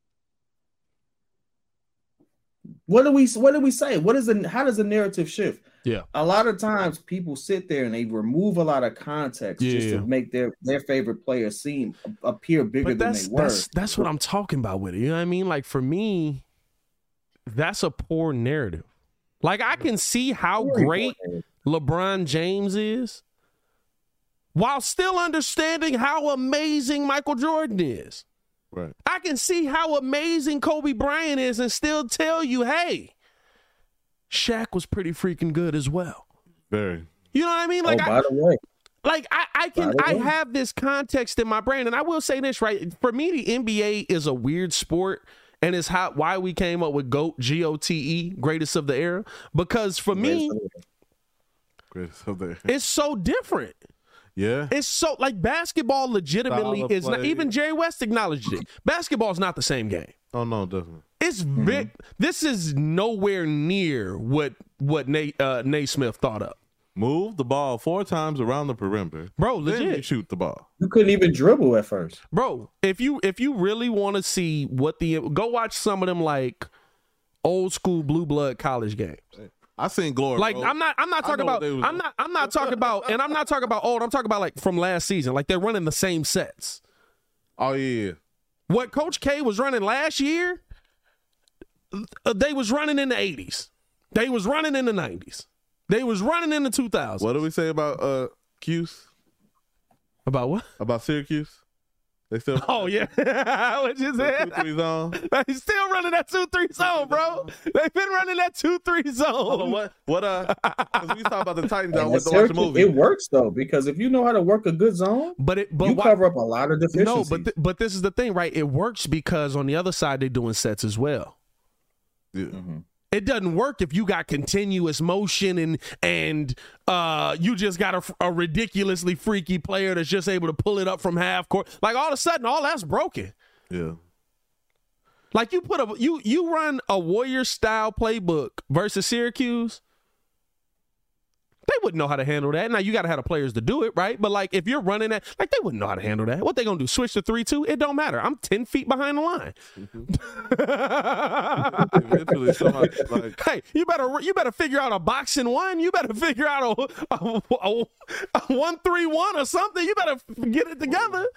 What do we what do we say? What is the how does the narrative shift? Yeah. A lot of times people sit there and they remove a lot of context just Yeah. to make their their favorite player seem appear bigger but than they were. that's that's what I'm talking about with it. You know what I mean? Like for me, that's a poor narrative. Like I can see how great. LeBron James is while still understanding how amazing Michael Jordan is. Right. I can see how amazing Kobe Bryant is and still tell you, hey, Shaq was pretty freaking good as well. Very. You know what I mean? Oh, Like, I, the way, like I, I can, By I way. have this context in my brain, and I will say this right. For me, the NBA is a weird sport, and it's how why we came up with GOAT, G O T E, greatest of the era. Because for me, Greatest of the. it's so different. Yeah. It's so like basketball legitimately Style of is not even Jerry West acknowledged it. Basketball is not the same game. Oh no, definitely. It's Mm-hmm. big. This is nowhere near what what Nate uh, Naismith thought of, Move the ball four times around the perimeter. bro. Then you Legit, shoot the ball. you couldn't even dribble at first. bro. If you if you really want to see what the go watch some of them like old school blue blood college games. I seen glory. Like bro. I'm not I'm not talking about I'm not I'm not talking about and I'm not talking about old. I'm talking about like from last season. Like they're running the same sets. Oh yeah. What Coach K was running last year, uh, they was running in the 80s. They was running in the 90s. They was running in the 2000s. What do we say about uh Cuse? About what? About Syracuse? They still Oh yeah, what you two, said? three zone. They still running that two three zone, bro. They've been running that two three Hold on, zone. what? What? Uh, 'cause we talk about the Titans. I And went to watch the movie. It works though because if you know how to work a good zone, But it, but you why- cover up a lot of deficiencies. no, but th- but this is the thing, right? It works because on the other side they're doing sets as well. Yeah. Mhm. It doesn't work if you got continuous motion and and uh you just got a, a ridiculously freaky player that's just able to pull it up from half court. Like all of a sudden, all that's broken. yeah. Like you put a you you run a warrior style playbook versus Syracuse. They wouldn't know how to handle that. Now you got to have the players to do it, right? But like if you're running that, like they wouldn't know how to handle that. What they gonna do? Switch to three two? It don't matter. I'm ten feet behind the line. Mm-hmm. Eventually, somebody like hey, you better you better figure out a boxing one. You better figure out a, a, a, a one three one or something. You better get it together.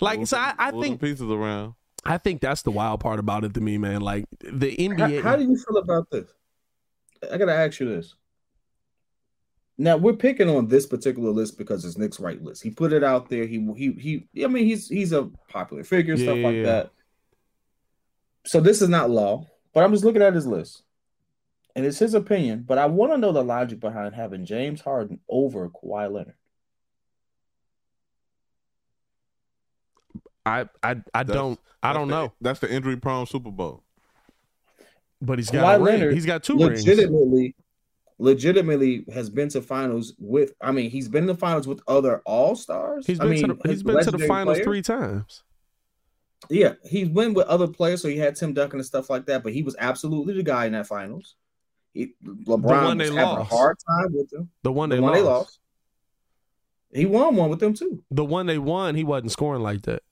Like move so, I, I move them think pieces around. I think that's the wild part about it to me, man. Like the How, NBA. how do you feel about this? I gotta ask you this. Now we're picking on this particular list because it's Nick Wright's list. He put it out there. He he he. I mean, he's he's a popular figure, stuff Yeah, like yeah. that. So this is not law, but I'm just looking at his list, and it's his opinion. But I want to know the logic behind having James Harden over Kawhi Leonard. I I I That's- don't I don't the- know, That's the injury prone Super Bowl. but he's got Kawhi a ring. Leonard He's got two rings. legitimately, legitimately has been to finals with. I mean, he's been to finals with other All Stars. He's I been mean, to the, he's been to the finals players. three times. Yeah, he's been with other players, so he had Tim Duncan and stuff like that. But he was absolutely the guy in that finals. He, LeBron one was having lost. a hard time with them. The one The they one lost. they lost. He won one with them too. The one they won, he wasn't scoring like that.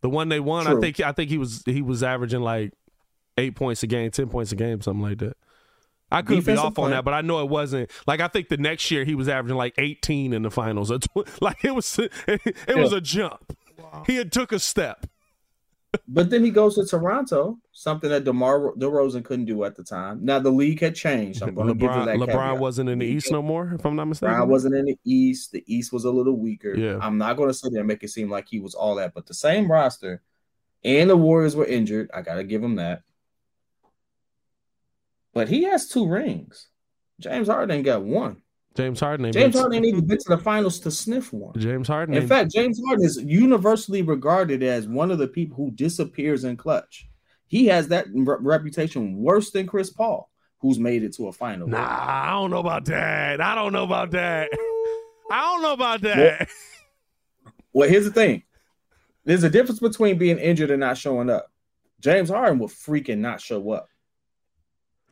The one they won, I think I think he was he was averaging like eight points a game, ten points a game, something like that. I could be off on that, but I know it wasn't. Like I think the next year he was averaging like eighteen in the finals. Like it was, it, was a jump. He had took a step. But then he goes to Toronto, something that DeMar DeRozan couldn't do at the time. Now the league had changed. I'm going to give you that. LeBron caveat. wasn't in the East no more, if I'm not mistaken. Bron wasn't in the East. The East was a little weaker. Yeah. I'm not going to sit there and make it seem like he was all that, but the same roster and the Warriors were injured. I got to give him that. But he has two rings. James Harden ain't got one. James Harden. ain't James been- Harden ain't even been to the finals to sniff one. James Harden. In fact, James Harden is universally regarded as one of the people who disappears in clutch. He has that re- reputation worse than Chris Paul, who's made it to a final. Nah, I don't know about that. I don't know about that. I don't know about that. Well, here's the thing: there's a difference between being injured and not showing up. James Harden will freaking not show up,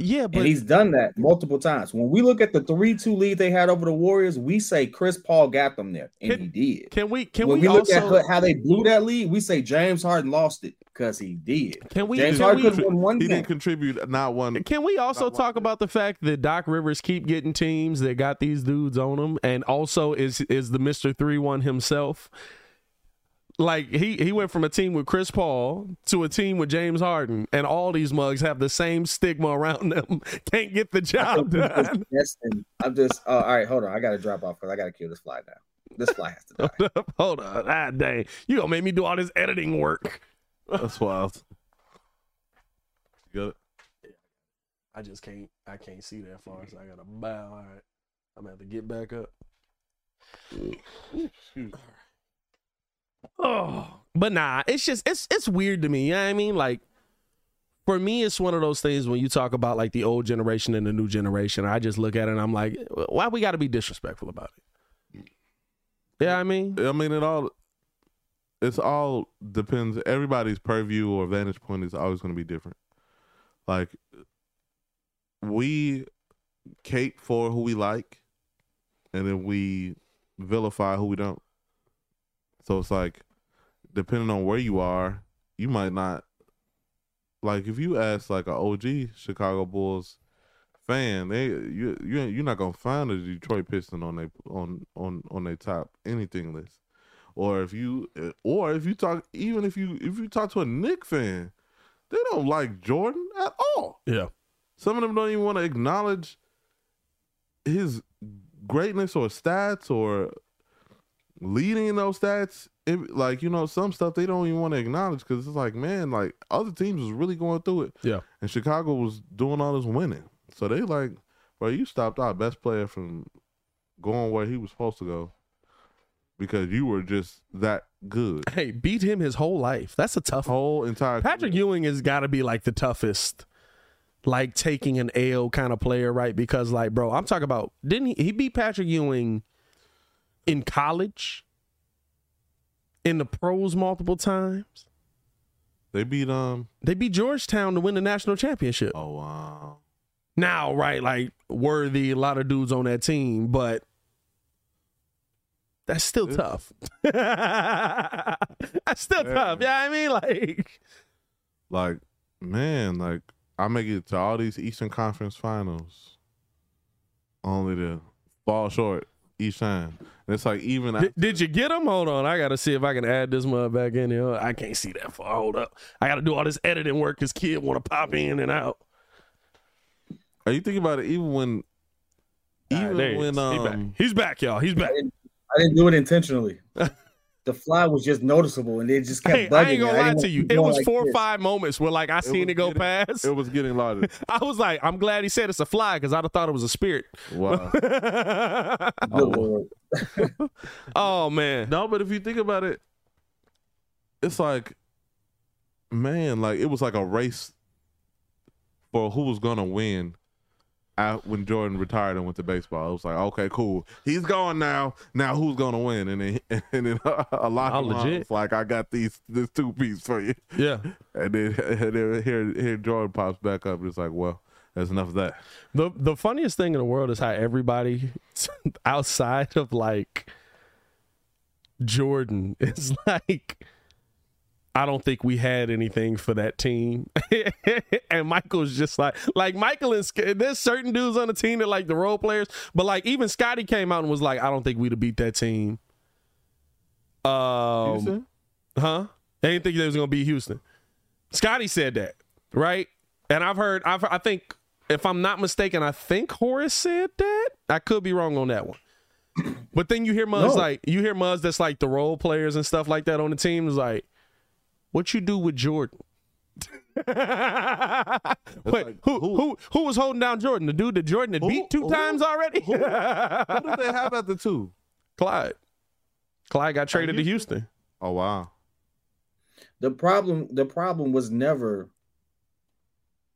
Yeah, and but he's done that multiple times. When we look at the three-two lead they had over the Warriors, we say Chris Paul got them there, and Can- he did. can we can when we, we, look also at how they blew that lead, we say James Harden lost it because he did. can we James can Harden we, could have won one He game. didn't contribute not one. Can we also talk one about the fact that Doc Rivers keep getting teams that got these dudes on them, and also is is the Mister Three One himself? Like he he went from a team with Chris Paul to a team with James Harden, and all these mugs have the same stigma around them. Can't get the job think he's just done. I'm just. Oh, all right, hold on. I got to drop off because I got to kill this fly now. This fly has to die. Hold on, ah dang, you gonna make me do all this editing work? That's wild. You got it? I just can't. I can't see that far, so I gotta bow. All right, I'm gonna have to get back up. Oh, but nah, it's just it's it's weird to me. You know what I mean? Like for me, it's one of those things when you talk about like the old generation and the new generation. I just look at it and I'm like, why we got to be disrespectful about it? Yeah, I mean, I mean, it all. It's all depends. Everybody's purview or vantage point is always going to be different. Like we cape for who we like, and then we vilify who we don't. So it's like, depending on where you are, you might not. Like if you ask like an OG Chicago Bulls fan, they you you you're not gonna find a Detroit Piston on they on on on their top anything list. Or if you or if you talk even if you if you talk to a Knick fan, they don't like Jordan at all. yeah, Some of them don't even want to acknowledge his greatness or stats or leading in those stats. It, like you know, some stuff they don't even want to acknowledge because it's like, man, like other teams was really going through it. Yeah. and Chicago was doing all this winning, so they like, bro, you stopped our best player from going where he was supposed to go because you were just that good. hey, beat him his whole life. That's a tough. Whole entire Patrick Ewing has got to be like the toughest, like taking an AO kind of player, right? Because like, bro, I'm talking about didn't he? He beat Patrick Ewing in college, in the pros multiple times. They beat um. They beat Georgetown to win the national championship. Oh wow. Now, right, like worthy, a lot of dudes on that team, but that's still It's- tough. that's still Yeah. tough. Yeah, I mean, like, like man, like I make it to all these Eastern Conference Finals, only to fall short each time. And it's like even Did, did you get him? Hold on. I got to see if I can add this mud back in here. I can't see that far. Hold up. I got to do all this editing work because kid want to pop in and out. are you thinking about it? Even when, All right, even there he when is. He back. um, He's back, y'all. He's back. I didn't do it intentionally. the fly was just noticeable, and it just kept Hey, bugging I ain't me. gonna didn't lie to you. It was like four or five moments where, like, I seen it go getting- past. it was getting larger. I was like, I'm glad he said it's a fly because I'd have thought it was a spirit. Wow. Oh. Oh man. no, but if you think about it, it's like, man, like it was like a race for who was gonna win. Out when Jordan retired and went to baseball, it was like, okay, cool, he's gone now. Now who's gonna win? And then, and then a lot of legit. like, I got these this two piece for you. Yeah. And then, and then here, here Jordan pops back up. And it's like, well, that's enough of that. The the funniest thing in the world is how everybody outside of like Jordan is like I don't think we had anything for that team. and Michael's just like like Michael and there's certain dudes on the team that like the role players, but like even Scottie came out and was like I don't think we'd have beat that team. Um Houston? Huh? I didn't think they was gonna be Houston. Scottie said that, right? And I've heard, I've, I think, if I'm not mistaken, I think Horace said that. I could be wrong on that one. But then you hear Muzz No. like you hear Muzz that's like the role players and stuff like that on the team is like, what you do with Jordan? Wait, like, who, who- who who was holding down Jordan? The dude that Jordan had Who- beat two who- times already? who- Who did they have at the two? Clyde. Clyde got traded to Houston? Houston. Oh wow. The problem the problem was never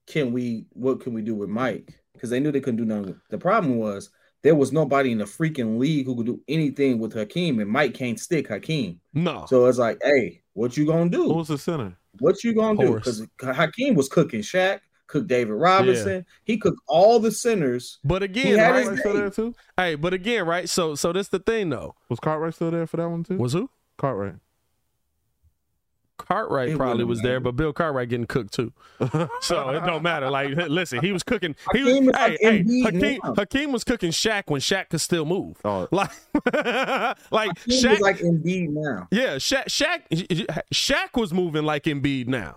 can we what can we do with Mike? Because they knew they couldn't do nothing. The problem was there was nobody in the freaking league who could do anything with Hakeem, and Mike can't stick Hakeem. No. So it's like, hey, what you gonna do? Who was the center? What you gonna do? Because Hakeem was cooking Shaq, cooked David Robinson. He cooked all the centers. But again, had right? his- Cartwright still there too? Hey, but again, right? So so that's the thing though. Was Cartwright still there for that one too? Was who? Cartwright. Cartwright It probably wouldn't was there, but Bill Cartwright getting cooked too. So it don't matter. Like, listen, he was cooking. He Hakeem was, is hey, hey, Embiid Hakeem, now. Hakeem was cooking Shaq when Shaq could still move. oh, Like, like He Shaq, like Embiid now. yeah, Shaq, Shaq, Shaq was moving like Embiid now.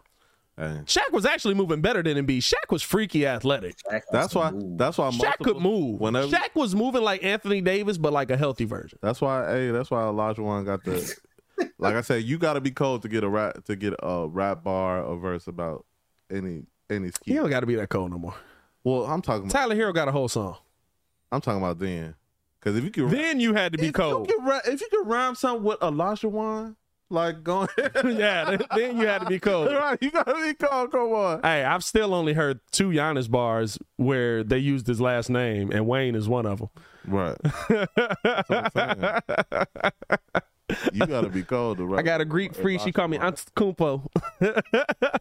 dang. Shaq was actually moving better than Embiid. Shaq was freaky athletic. That's why. moves. That's why. Shaq could move. Whenever. Shaq was moving like Anthony Davis, but like a healthy version. That's why. Hey, that's why Olajuwon got the. Like I said, you got to be cold to get a rap to get a rap bar or verse about any any He ski. don't got to be that cold no more. Well, I'm talking. About, Tyler Herro got a whole song. I'm talking about then. Because if you can, Then you had to be if cold. You ra- if you can rhyme something with Olajuwon, like going. yeah, then- then you had to be cold. right, you gotta be cold. Come on. Hey, I've still only heard two Giannis bars where they used his last name, and Wayne is one of them. Right. what I'm You gotta be cold to rap. I got a Greek freak. She called me Antetokounmpo.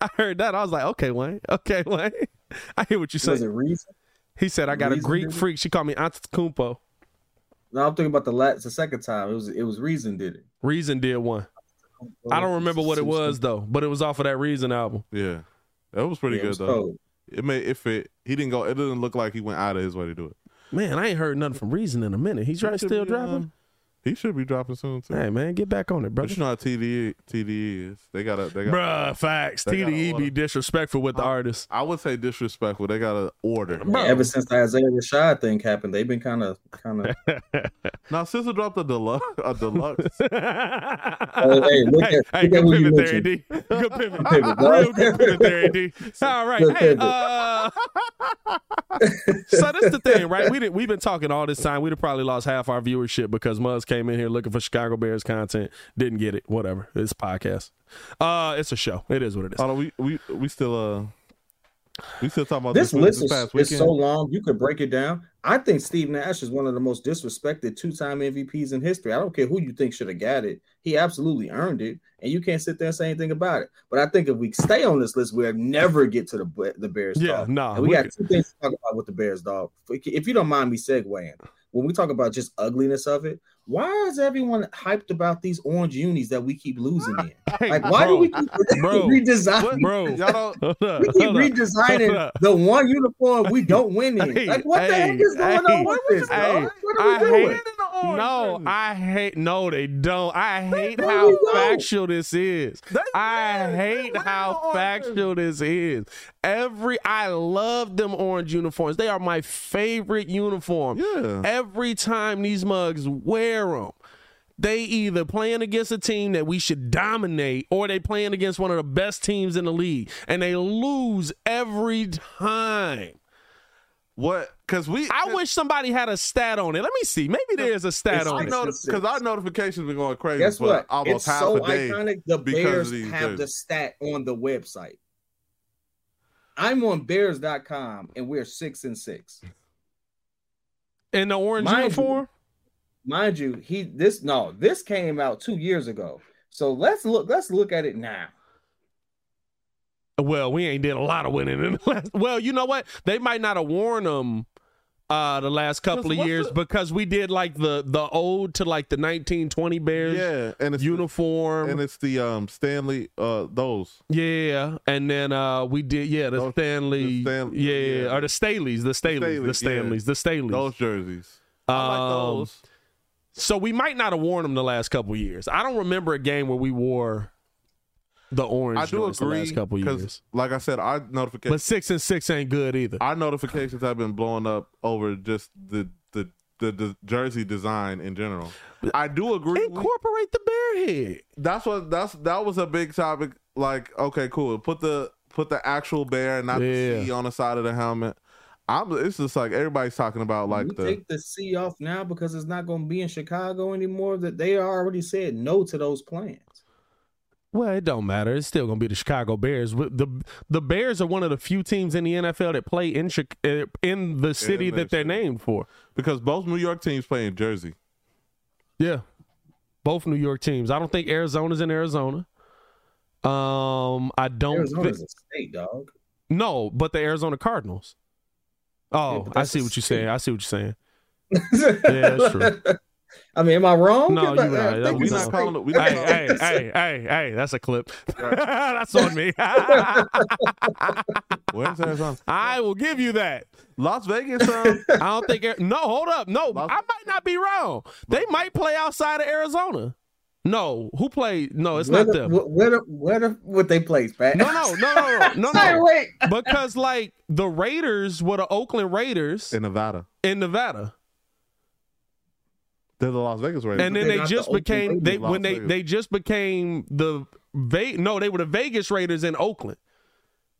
I heard that. I was like, okay, Wayne. Okay, Wayne. I hear what you Was say. Reason? He said, I got a Greek did it? freak. She called me Antetokounmpo. No, I'm thinking about the last, the second time. It was it was Reason did it. Reason did one. I don't remember what it was though, but it was off of that Reason album. Yeah, that was pretty Yeah, it good was though. cold. It made it. He didn't go. It didn't look like he went out of his way to do it. Man, I ain't heard nothing from Reason in a minute. He's right He still be, dropping. um, he should be dropping soon too. Hey man, get back on it, But you know how TDE TDE is. They gotta. They got. Bruh, facts. They TDE be disrespectful with the Uh, artists. I would say disrespectful. They got to order. Bro. Ever since the Isaiah Rashad thing happened, they've been kind of kind of. Now, Sizzle dropped a deluxe. A deluxe. hey, look at- hey, look good at who you pivot there, mentioned. AD. Good pivot. pivot, dog. Real good pivot there, AD. All right. Good Hey, pivot. uh, so that's the thing, right? We did, we've been talking all this time. We'd have probably lost half our viewership because Muzz came in here looking for Chicago Bears content, didn't get it. Whatever. It's a podcast. Uh, it's a show. It is what it is. Hold we we we still uh we still talking about This this, list this is, past is weekend. so long. You could break it down. I think Steve Nash is one of the most disrespected two-time MVPs in history. I don't care who you think should have got it. He absolutely earned it, and you can't sit there and say anything about it. But I think if we stay on this list, we'll never get to the the Bears. Yeah, talk. nah, we, we got two things to talk about with the Bears, dog. If you don't mind me segueing, when we talk about just ugliness of it, why is everyone hyped about these orange unis that we keep losing in? Like, why bro, do we keep bro, redesigning? Bro, Y'all don't. We keep hold redesigning Hold the one uniform we don't win in. Hey, like, what the heck is going hey, on with this? hey. What are I we doing? hate No, I hate. No, they don't. I hate no, how factual this is. They- I hate What how is the orange factual this is. Every I love them orange uniforms. They are my favorite uniform. Yeah. Every time these mugs wear them, they either playing against a team that we should dominate or they playing against one of the best teams in the league and they lose every time. What? Because we. I wish somebody had a stat on it. Let me see. Maybe there's a stat on it. like- know It's- because our notifications been going crazy Guess for what? almost It's half so a day. iconic. The Bears of these have the stat on the website. I'm on Bears.com and we're six and six. In the orange Mind you- uniform? Mind you, he this no, this came out two years ago. So let's look, let's look at it now. Well, we ain't did a lot of winning in the last. Well, you know what? They might not have worn them uh the last couple of years the- because we did like the the ode to like the 1920 Bears Yeah, and it's uniform. and it's the um Stanley uh those. yeah, and then uh we did yeah the Those- Stanley, the Stan- yeah, yeah. or the Staleys, the Staleys, the Staleys, yeah. Stanleys, the Staleys. Those jerseys. I like Um, those. So we might not have worn them the last couple of years. I don't remember a game where we wore the orange I do joints the agree couple because, years. like I said, our notifications But six and six ain't good either. our notifications have been blowing up over just the the the, the jersey design in general. I do agree. we- Incorporate the bear head. that's what that's that was a big topic like okay, cool. Put the put the actual bear, not Yeah. the C on the side of the helmet. I'm. It's just like everybody's talking about like we the. take the C off now because it's not going to be in Chicago anymore. That they already said no to those plans. Well, it don't matter. It's still gonna be the Chicago Bears. Wh- the The Bears are one of the few teams in the NFL that play in Chi- uh, in the city their that they're city. named for. because both New York teams play in Jersey. Yeah, both New York teams. I don't think Arizona's in Arizona. Um, I don't. Arizona's thi- a state dog. no, but the Arizona Cardinals. Oh, but I see what you're saying. I see what you're saying. Yeah, that's true. I mean, am I wrong? No, you're I right. think We it's a not state. calling it- we hey, not hey, hey, hey, hey, that's a clip. that's on me. Where's Arizona? I will give you that. Las Vegas. Um, I don't think. No, hold up. No, Las- I might not be wrong. They might play outside of Arizona. No, who played? No, it's where not the, them. wh- Where the, where the, what they place, Pat? No, no, no, no, no, no, no. wait. Because like the Raiders were the Oakland Raiders in Nevada. in Nevada, They're the Las Vegas Raiders. and then They're they not the just became Raiders, they Las when they Vegas. they just became the Ve- No, they were the Vegas Raiders in Oakland.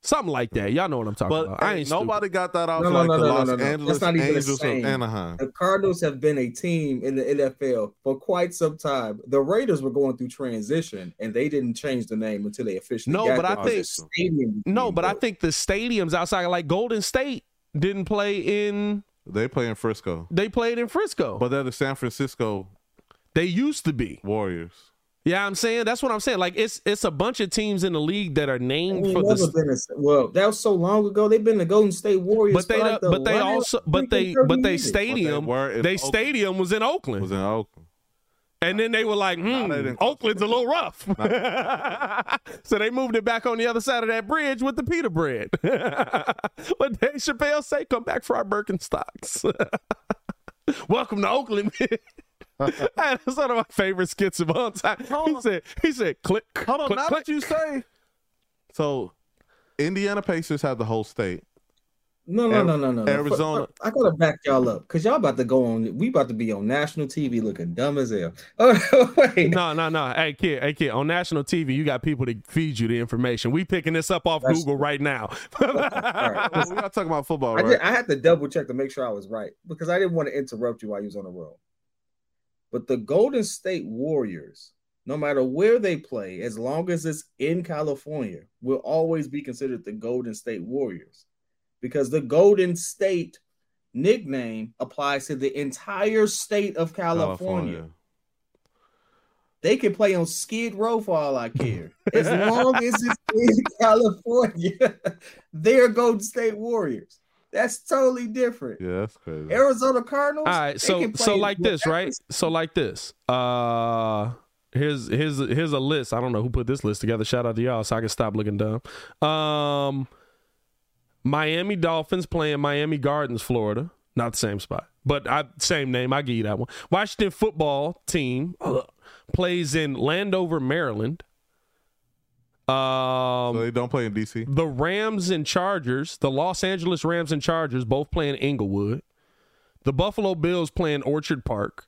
Something like that. Y'all know what I'm talking but about. I ain't stupid. nobody got that off No, no, like no, the no, Los no, no. Angeles That's not even the Angels of same. Anaheim. The Cardinals have been a team in the NFL for quite some time. The Raiders were going through transition, and they didn't change the name until they officially. No, got but I think- The stadium No, but I think the stadiums outside, like Golden State, didn't play in. They play in Frisco, They played in Frisco. but they're the San Francisco they used to be. Warriors. Yeah, I'm saying that's what I'm saying. Like it's it's a bunch of teams in the league that are I named mean, for the. been a, well, that was so long ago. They've been the Golden State Warriors, But they for like the but they also but they but they stadium But they were they Oakland. stadium was in Oakland, Was in Oakland. And then they were like, hmm, Oakland's a little rough, so they moved it back on the other side of that bridge with the pita bread. what Dave Chappelle say? Come back for our Birkenstocks. Welcome to Oakland. That's one of my favorite skits of all time. He said, "He said, click, Hold on, now click. that you say. So, Indiana Pacers have the whole state. No, no, no, no, no. Arizona- Fuck, I gotta back y'all up because y'all about to go on. We about to be on national TV looking dumb as hell. Oh, wait. No, no, no. Hey, kid, hey, kid. On national TV, you got people to feed you the information. We picking this up off That's Google right now. right. We got talking about football, I, right? did, I had to double check to make sure I was right because I didn't want to interrupt you while you was on the road. But the Golden State Warriors, no matter where they play, as long as it's in California, will always be considered the Golden State Warriors because the Golden State nickname applies to the entire state of California. They can play on Skid Row for all I care. As long as it's in California, they're Golden State Warriors. That's totally different. Yeah, that's crazy. Arizona Cardinals. All right, so so like this, whatever right? So like this. Uh here's here's here's a list. I don't know who put this list together. Shout out to y'all so I can stop looking dumb. Um Miami Dolphins playing Miami Gardens, Florida. Not the same spot, but I same name. I give you that one. Washington football team uh, plays in Landover, Maryland. Um, so they don't play in DC. the Rams and Chargers, the Los Angeles Rams and Chargers, both playing Inglewood. The Buffalo Bills playing Orchard Park.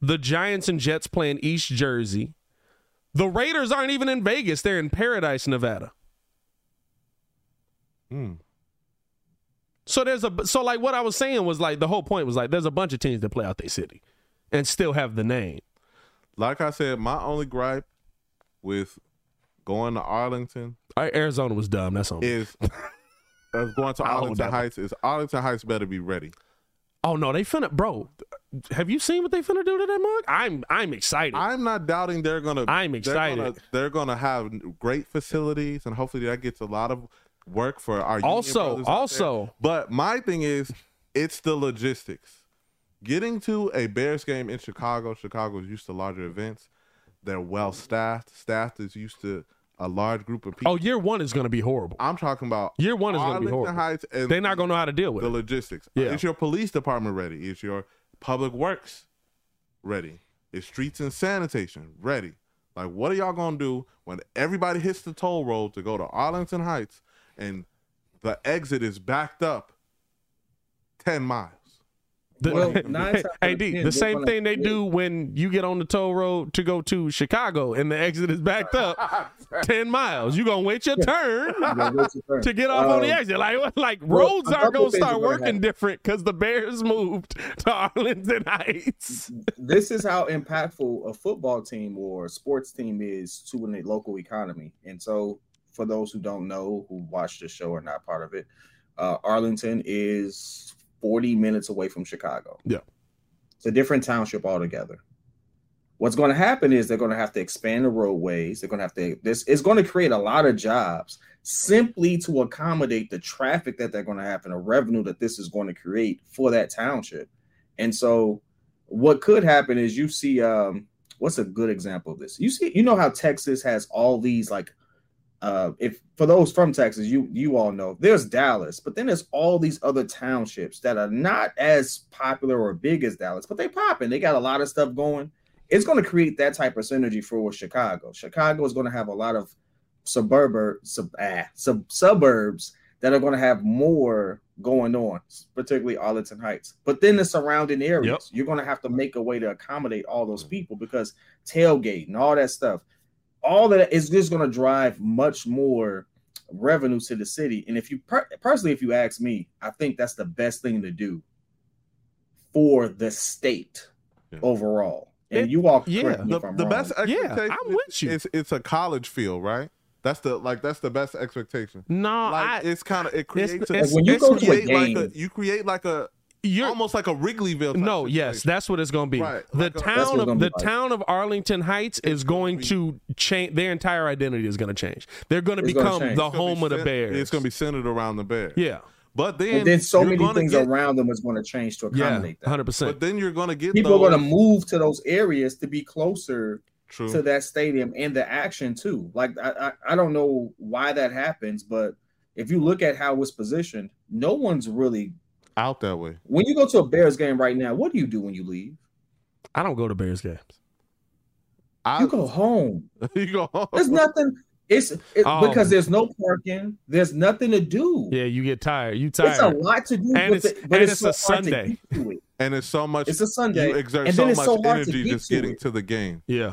The Giants and Jets playing East Jersey. The Raiders aren't even in Vegas; they're in Paradise, Nevada. Hmm. So there's a so like what I was saying was like the whole point was like there's a bunch of teams that play out their city, and still have the name. Like I said, my only gripe with going to Arlington right, Arizona was dumb. That's on. me. is going to Arlington. Heights is Arlington Heights better be ready. Oh no, they finna, bro. Have you seen what they finna do to that mug? I'm I'm excited. I'm not doubting they're gonna. I'm they're excited. gonna- They're gonna, have great facilities, and hopefully that gets a lot of work for our also, also, But my thing is, it's the logistics. Getting to a Bears game in Chicago. Chicago's used to larger events. They're well staffed. Staffed is used to a large group of oh, people. oh, year one is gonna be horrible. I'm talking about Year one is gonna be horrible. Heights and They're not gonna know how to deal with the it. logistics. Yeah. Is your police department ready? Is your public works ready? Is streets and sanitation ready? Like, what are y'all gonna do when everybody hits the toll road to go to Arlington Heights and the exit is backed up ten miles? The, Well, nine hey D, the same thing they do when you get on the toll road to go to Chicago and the exit is backed up ten miles. You're gonna wait your turn to get off on the Um, exit. Like like roads a are couple gonna start working happen. different because the Bears moved to Arlington Heights. this is how impactful a football team or a sports team is to a local economy. And so, for those who don't know, who watch the show or not part of it, uh, Arlington is 40 minutes away from Chicago. Yeah. It's a different township altogether. What's going to happen is they're going to have to expand the roadways. They're going to have to, this is going to create a lot of jobs simply to accommodate the traffic that they're going to have and the revenue that this is going to create for that township. And so, what could happen is you see um what's a good example of this you see you know how texas has all these like uh if for those from texas you you all know there's dallas but then there's all these other townships that are not as popular or big as dallas but they popping. They got a lot of stuff going. It's going to create that type of synergy for chicago. Chicago is going to have a lot of suburb sub, ah, sub suburbs that are going to have more going on, particularly Arlington Heights. But then the surrounding areas, Yep. you're going to have to make a way to accommodate all those people because tailgate and all that stuff, all that is just going to drive much more revenue to the city. And if you per- personally, if you ask me, I think that's the best thing to do for the state Yeah. overall. And It- you all yeah, me the, if I'm the wrong. best Yeah, I'm with you. It's, it's a college feel, right? That's the like that's the best expectation. No, Like I it's kind of it creates a, it's- when you go to a create like game, a you create like a you're almost like a Wrigleyville. type no, yes, that's what it's going to be. Right, The like town what it's of the like. town of Arlington Heights is going to change. Their entire identity is going to change. They're going to It's gonna become the It's gonna be home of the cent- Bears. It's going to be centered around the Bears. yeah, but then and then so you're many things get- around them is going to change to yeah, accommodate that. hundred percent. But then you're going to get People those, are going to move to those areas to be closer True. to that stadium and the action too. Like I, I, I don't know why that happens, but if you look at how it's positioned, no one's really. Out that way. When you go to a Bears game right now, what do you do when you leave? I don't go to Bears games. I, You go home. you go home. There's nothing. It's it, Oh. because there's no parking. There's nothing to do. Yeah, you get tired. You tired. It's a lot to do, And with it's- it, but and it's, it's so a hard to Sunday. get to it. and it's so much. It's a Sunday. You exert and so much so energy get just to getting it. to the game. yeah,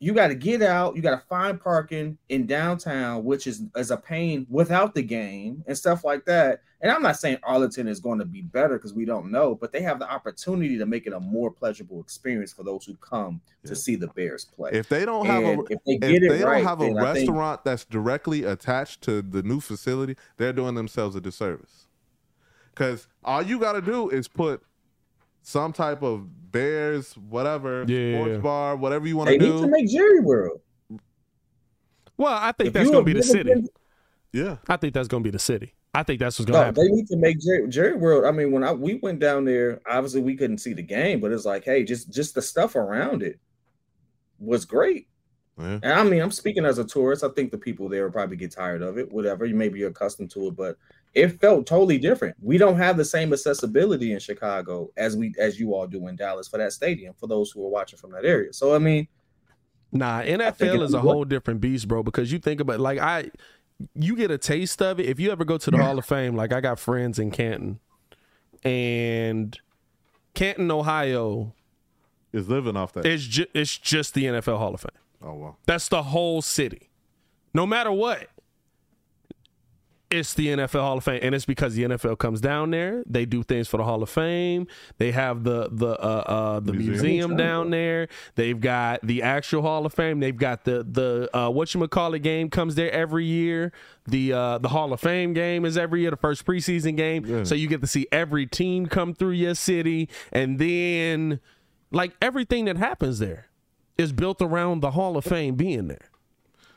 you got to get out. You got to find parking in downtown, which is is a pain without the game and stuff like that. And I'm not saying Arlington is going to be better because we don't know, but they have the opportunity to make it a more pleasurable experience for those who come Yeah. to see the Bears play. If they don't have a if they if get they it don't right, have a then I think- restaurant that's directly attached to the new facility, they're doing themselves a disservice. Because all you got to do is put some type of Bears, whatever, Yeah. sports bar, whatever you want to do. they need to make Jerry World. well, I think If that's going to be the city. been- yeah, I think that's going to be the city. I think that's what's going to No, happen. they need to make Jerry, Jerry World. I mean, when I we went down there, obviously we couldn't see the game, but it's like, hey, just just the stuff around it was great. yeah. And I mean, I'm speaking as a tourist. I think the people there will probably get tired of it, whatever. You may be accustomed to it, but it felt totally different. We don't have the same accessibility in Chicago as we as you all do in Dallas for that stadium, for those who are watching from that area. So I mean, Nah, NFL is a you whole different beast, bro. Because you think about like I, you get a taste of it if you ever go to the Hall of Fame. Like I got friends in Canton, and Canton, Ohio, Is living off that. is ju- it's just the NFL Hall of Fame. oh wow. That's the whole city. No matter what, it's the NFL Hall of Fame, and it's because the NFL comes down there. They do things for the Hall of Fame. They have the the uh, uh, the Museum. museum. down there. They've got the actual Hall of Fame. They've got the the uh, what you call it game comes there every year. The uh, the Hall of Fame game is every year. The first preseason game, Yeah. so you get to see every team come through your city, and then like everything that happens there is built around the Hall of Fame being there.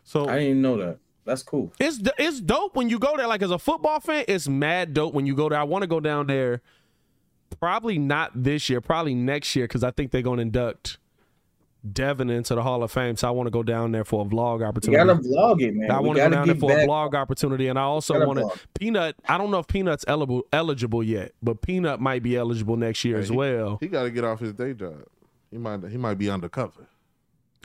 So I didn't know that. That's cool. It's it's dope when you go there. Like as a football fan, it's mad dope when you go there. I want to go down there. Probably not this year. Probably next year because I think they're going to induct Devin into the Hall of Fame. So I want to go down there for a vlog You opportunity. gotta vlog it, man. I want to go gotta down there get for a vlog opportunity, and I also want to. Peanut. I don't know if Peanut's eligible eligible yet, but Peanut might be eligible next year Yeah, as he- well. he got to get off his day job. He might he might be undercover.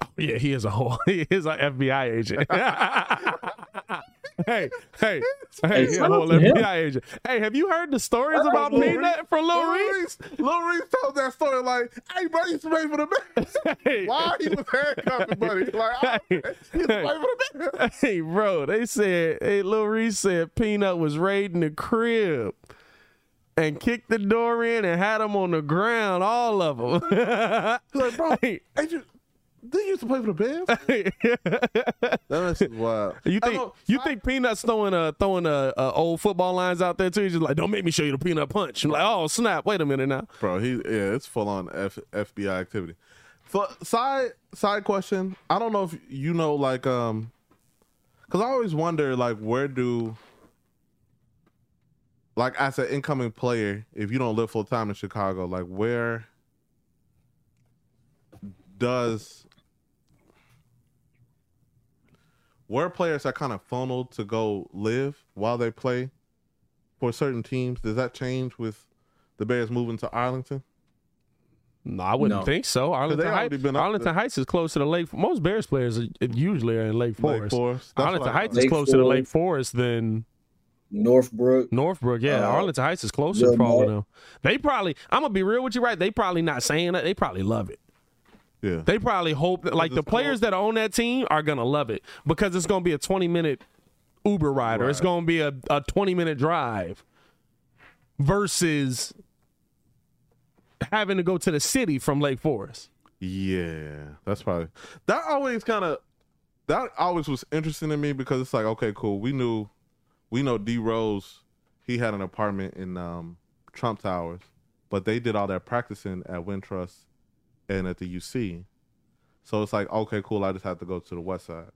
Oh, yeah, he is a whole. He is an FBI agent. hey, hey, hey, hey hold on, let me agent. Hey, have you heard the stories about Peanut from Lil Reese? Lil Reese told that story like, hey, bro, he's playing for the Bears. Hey. Why he was handcuffing, buddy? Like, oh, hey. he's for the Bears. Hey, bro, they said, hey, Lil Reese said Peanut was raiding the crib and kicked the door in and had them on the ground, all of them. like, bro, hey, you, they used to play for the Bears. That's wild. You think you I, think Peanuts throwing a throwing a, a, old football lines out there too? He's just like, don't make me show you the peanut punch. I'm like, oh snap! Wait a minute now, bro. He yeah, it's full on F, FBI activity. For side side question, I don't know if you know like um, because I always wonder like where do like as an incoming player, if you don't live full time in Chicago, like where does where players are kind of funneled to go live while they play for certain teams, does that change with the Bears moving to Arlington? No, I wouldn't no. think so. Arlington, Heights, Arlington Heights is close to the lake. Most Bears players are, usually are in Lake Forest. Lake Forest. Arlington Heights is closer to Lake Forest than Northbrook. Northbrook, yeah. Uh, Arlington Heights is closer for all of them. They probably, I'm gonna be real with you, right? They probably not saying that. They probably love it. Yeah. They probably hope that, like the players that are on that team are gonna love it because it's gonna be a 20 minute Uber ride right. or it's gonna be a, a 20 minute drive versus having to go to the city from Lake Forest. Yeah, that's probably that always kind of that always was interesting to me because it's like okay, cool. We knew we know D Rose, he had an apartment in um, Trump Towers, but they did all their practicing at Wintrust and at the UC. So it's like, okay, cool. I just have to go to the west side.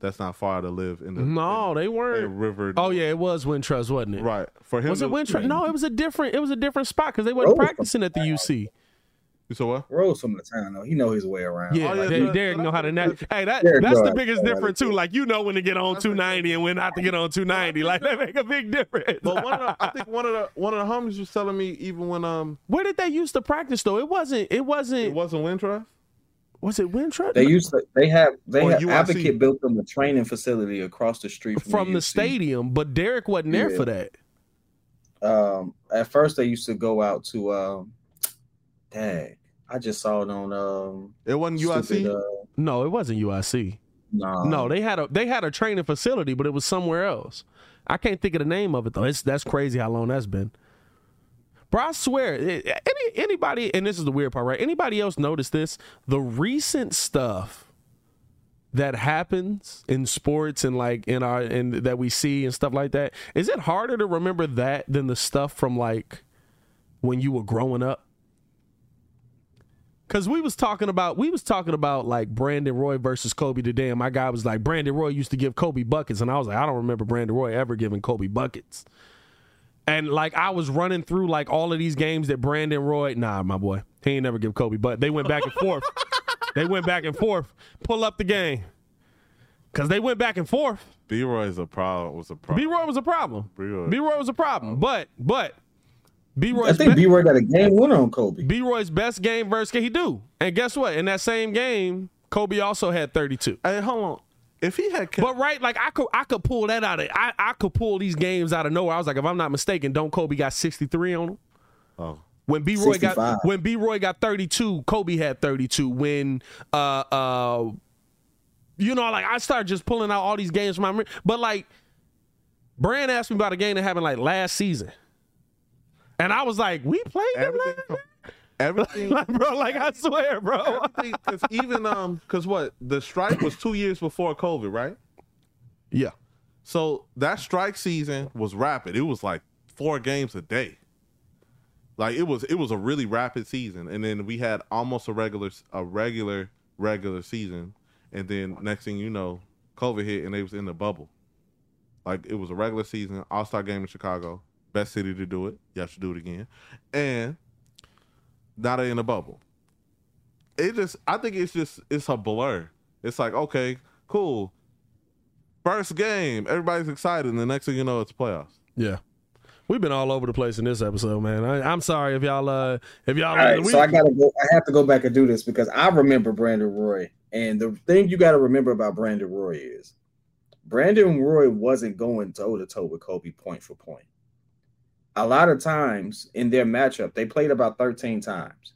That's not far to live in the. No, in, they weren't. River. Oh yeah, it was Wintrust, wasn't it? Right. For him, was it Wintrust? No, it was a different. It was a different spot because they weren't oh. practicing at the UC. You saw what? Rose from the town though. He know his way around. Yeah, oh, yeah Derrick know how to net. Hey, that Derrick that's the biggest difference too. Like you know when to get on 290 and when not to get on 290. Like that make a big difference. But one of the, I think one of the one of the homies was telling me even when um where did they used to practice though? It wasn't. It wasn't. It wasn't Wintrust. Was it Wintrust? They used to. They have. They have Advocate built them a training facility across the street from, from the, the stadium, but Derrick wasn't there yeah. for that. Um, at first they used to go out to um, dang I just saw it on. Um, it wasn't UIC. uh, no, it wasn't UIC. No, no, they had a they had a training facility, but it was somewhere else. I can't think of the name of it though. It's that's crazy how long that's been. Bro, I swear, any anybody, and this is the weird part, right? Anybody else notice this? The recent stuff that happens in sports and like in our and that we see and stuff like that. Is it harder to remember that than the stuff from like when you were growing up? Cause we was talking about we was talking about like Brandon Roy versus Kobe today, and my guy was like Brandon Roy used to give Kobe buckets, and I was like I don't remember Brandon Roy ever giving Kobe buckets. And like I was running through like all of these games that Brandon Roy, nah, my boy, he ain't never give Kobe, but they went back and forth. they went back and forth. Pull up the game, cause they went back and forth. B Roy is a problem. Was a problem. B Roy was a problem. B Roy was a problem. But but B Roy. I think B Roy got a game winner on Kobe. B Roy's best game versus can he do, and guess what? In that same game, Kobe also had thirty two. Hey, hold on. If he had, kept- but right, like I could, I could pull that out of, I, I could pull these games out of nowhere. I was like, if I'm not mistaken, don't Kobe got 63 on him? Oh, when B Roy got, when B Roy got 32, Kobe had 32. When, uh, uh, you know, like I started just pulling out all these games from my, memory. but like, Brand asked me about a game that happened like last season. And I was like, we played everything. From, everything, like, bro. Like I swear, bro. Because even um, because what the strike was two years before COVID, right? Yeah. So that strike season was rapid. It was like four games a day. Like it was, it was a really rapid season, and then we had almost a regular, a regular, regular season, and then next thing you know, COVID hit, and they was in the bubble. Like it was a regular season, All Star game in Chicago best city to do it. Y'all should do it again. And now they're in a bubble. It just, I think it's just, it's a blur. It's like, okay, cool. First game, everybody's excited, and the next thing you know, it's playoffs. Yeah. We've been all over the place in this episode, man. I, am sorry if y'all, uh, if y'all. All right, we, so I gotta go. I have to go back and do this because I remember Brandon Roy, and the thing you got to remember about Brandon Roy is Brandon Roy wasn't going toe to toe with Kobe point for point. A lot of times in their matchup, they played about 13 times.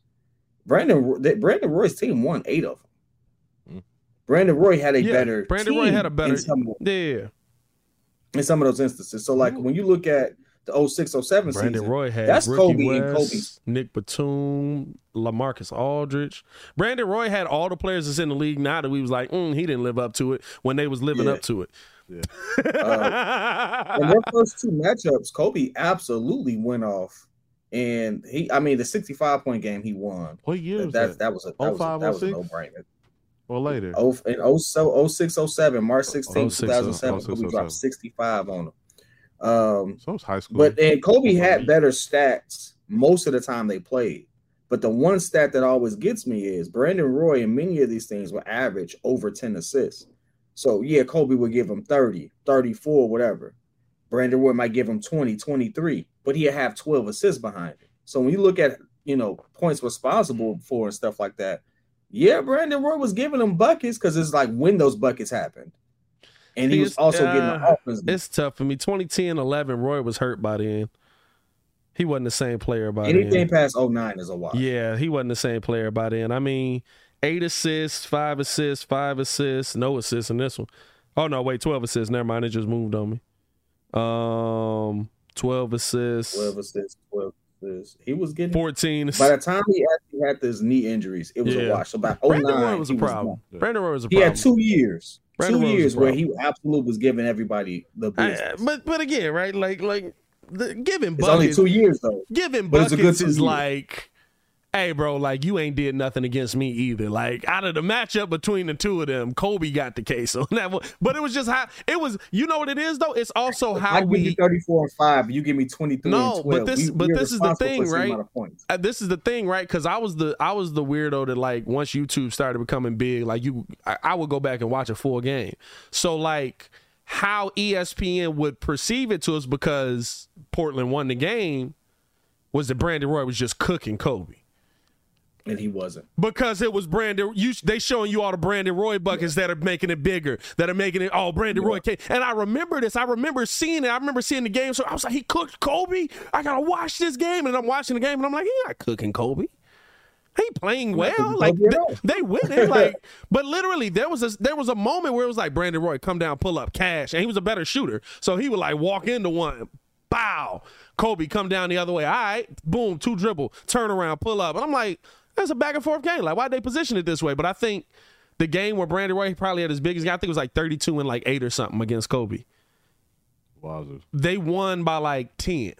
Brandon Brandon Roy's team won eight of them. Mm. Brandon Roy had a yeah, better. Brandon Roy had a better. Some, yeah. In some of those instances, so like mm. when you look at the 06, 07 Brandon season, Roy had that's Ricky Kobe West, and Kobe. Nick Batum, LaMarcus Aldridge. Brandon Roy had all the players that's in the league now that we was like, mm, he didn't live up to it when they was living yeah. up to it. Yeah. uh, in their first two matchups, Kobe absolutely went off and he, I mean, the 65 point game he won. What year was that? That, that was a, that was a, that was a no brainer. Or later. Oh, in 06, 07, March 16, 2007, Kobe dropped 65 on him. Um, so it was high school. But and Kobe had better stats most of the time they played. But the one stat that always gets me is Brandon Roy and many of these things will average over 10 assists. So yeah, Kobe would give him 30, 34, whatever. Brandon Roy might give him 20, 23 but he'd have 12 assists behind it. So when you look at, you know, points responsible for and stuff like that, yeah, Brandon Roy was giving them buckets because it's like when those buckets happened. And he was also uh, getting the offense. It's tough for me. 2010 11, Roy was hurt by then. He wasn't the same player by Anything then. Anything past 09 is a watch. Yeah, he wasn't the same player by then. I mean, eight assists, five assists, five assists, no assists in this one. Oh no, wait, 12 assists. Never mind, it just moved on me. Um 12 assists. 12 assists, 12 assists. He was getting 14. By the time he actually had his knee injuries, it was yeah. a wash. So by 09, Brandon Roy was a problem. Was Brandon Roy was a he problem. He had two years. Brandon two Roy years where he absolutely was giving everybody the business. I, but but again, right? Like like the, giving buckets. It's only two years though. Giving buckets is like hey, bro, like you ain't did nothing against me either. Like out of the matchup between the two of them, Kobe got the case on that one. But it was just how it was. You know what it is though? It's also how I give we you thirty four and five. You give me twenty three. No, but this, we, but this is the thing, right? Uh, this is the thing, right? Because I was the I was the weirdo that like once YouTube started becoming big, like you, I, I would go back and watch a full game. So like how ESPN would perceive it to us because Portland won the game was that Brandon Roy was just cooking Kobe and he wasn't because it was Brandon. You they showing you all the Brandon Roy buckets yeah. that are making it bigger, that are making it. Oh, Brandon yeah. Roy came, and I remember this. I remember seeing it. I remember seeing the game. So I was like, he cooked Kobe. I gotta watch this game, and I'm watching the game, and I'm like, he not cooking Kobe. He playing well, like they, they winning, like. but literally, there was a there was a moment where it was like Brandon Roy come down, pull up, cash, and he was a better shooter, so he would like walk into one, bow. Kobe come down the other way. All right, boom, two dribble, turn around, pull up, and I'm like it's a back and forth game. Like, why'd they position it this way? But I think the game where Brandon Roy probably had his biggest game, I think it was like 32 and like eight or something against Kobe. Wowzers. They won by like 10.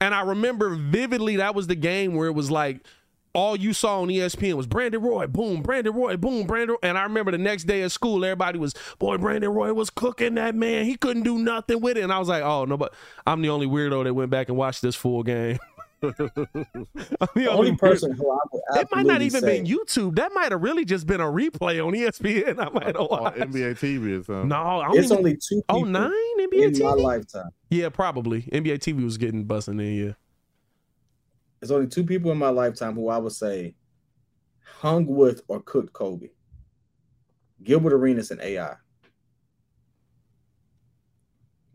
And I remember vividly that was the game where it was like all you saw on ESPN was Brandon Roy, boom, Brandon Roy, boom, Brandon. And I remember the next day at school, everybody was, boy, Brandon Roy was cooking that man. He couldn't do nothing with it. And I was like, oh no, but I'm the only weirdo that went back and watched this full game. the only person who I it might not even say, been YouTube. That might have really just been a replay on ESPN. I might have oh, watched NBA TV or something. No, it's even, only two. Oh nine NBA in TV? my lifetime. Yeah, probably NBA TV was getting busting in. Yeah, there's only two people in my lifetime who I would say hung with or cooked Kobe. Gilbert Arenas and AI.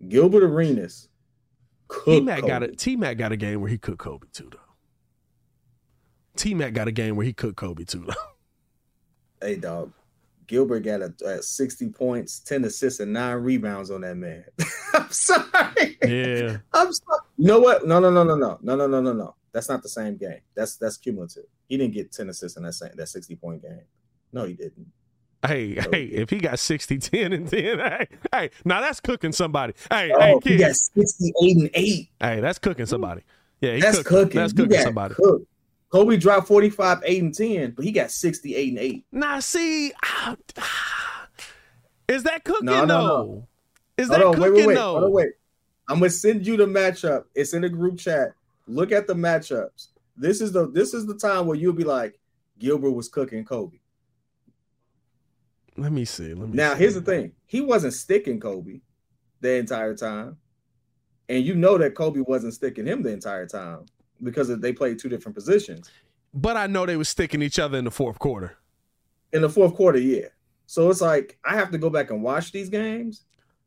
Gilbert Arenas T Mac got a T Mac got a game where he cooked Kobe too though. T Mac got a game where he cooked Kobe too though. Hey dog, Gilbert got a, a, 60 points, 10 assists, and nine rebounds on that man. I'm sorry. Yeah. I'm sorry. You know what? No, no, no, no, no, no, no, no, no, no. That's not the same game. That's that's cumulative. He didn't get 10 assists in that same that 60 point game. No, he didn't. Hey, hey, if he got 60, 10, and 10, hey, hey, now that's cooking somebody. Hey, oh, hey, kid. He got 68 and 8. Hey, that's cooking somebody. Yeah, that's cooking. cooking. That's cooking somebody. Cooked. Kobe dropped 45, 8, and 10, but he got 68 and 8. Now, see, is that cooking no, no, no. Is Hold that on, cooking wait, wait, wait. Hold on, wait. I'm gonna send you the matchup. It's in the group chat. Look at the matchups. This is the this is the time where you'll be like, Gilbert was cooking Kobe. Let me see. Let me now, see. here's the thing: he wasn't sticking Kobe the entire time, and you know that Kobe wasn't sticking him the entire time because they played two different positions. But I know they were sticking each other in the fourth quarter. In the fourth quarter, yeah. So it's like I have to go back and watch these games.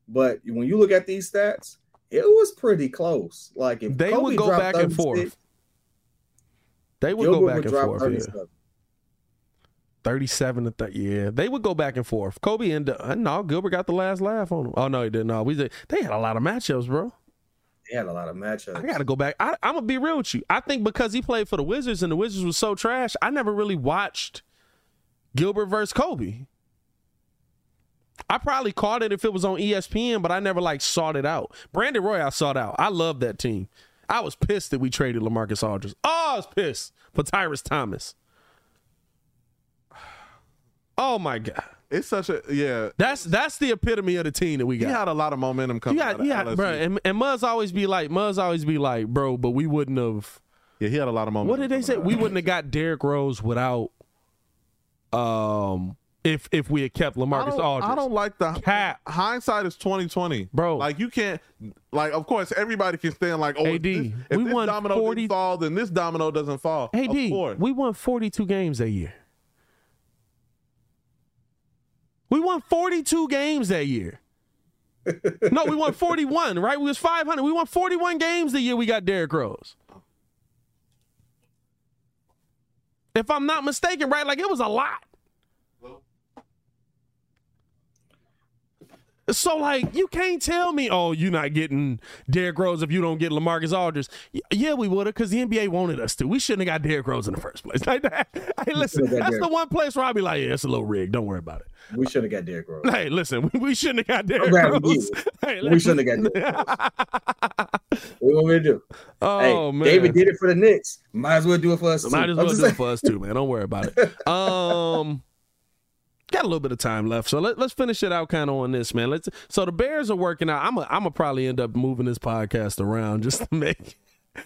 But when you look at these stats, it was pretty close. Like if they Kobe would go back and forth. They would Gilbert go back would and forth. Yeah. 37 to 30. Yeah, they would go back and forth. Kobe and uh, no, Gilbert got the last laugh on him. Oh no, he didn't. No, we did. They had a lot of matchups, bro. They had a lot of matchups. I got to go back. I, I'm gonna be real with you. I think because he played for the Wizards and the Wizards was so trash, I never really watched Gilbert versus Kobe. I probably caught it if it was on ESPN, but I never like sought it out. Brandon Roy, I sought out. I love that team. I was pissed that we traded LaMarcus Aldridge. Oh, I was pissed for Tyrus Thomas. Oh my god, It's such a yeah. that's that's the epitome of the team that we got. He had a lot of momentum coming You out of yeah, LSU. bro. And, and Muzz always be like, Muzz always be like, bro, but we wouldn't have. yeah, he had a lot of momentum. What did they say? out. We wouldn't have got Derrick Rose without, um, if if we had kept I LaMarcus don't, Aldridge. I don't like the Cap. hindsight is twenty twenty, Bro. Like you can't, like of course everybody can stand like, oh, AD, if this, if we this won domino 40 didn't fall, then this domino doesn't fall. Hey of D, course. we won forty two games that year. We won forty two games that year. no, we won forty one. Right, we was five hundred. We won forty one games the year we got Derrick Rose. If I'm not mistaken, right? Like it was a lot. So like you can't tell me, oh, you're not getting Derrick Rose if you don't get LaMarcus Aldridge. Yeah, we would have because the NBA wanted us to. We shouldn't have got Derrick Rose in the first place. Like that. Hey, listen, that's Derrick. the one place where I'll be like, yeah, it's a little rigged. Don't worry about it. We should have got Derrick Rose. Hey, listen, we, we shouldn't have got Derrick glad we Rose. Hey, We shouldn't have got got. What you want me to do? oh hey, man, David did it for the Knicks. Might as well do it for us. Might too. as well do it for us too, man. Don't worry about it. Um, got a little bit of time left, so let, let's finish it out kind of on this, man. Let's. So the Bears are working out. I'm a, I'm gonna probably end up moving this podcast around just to make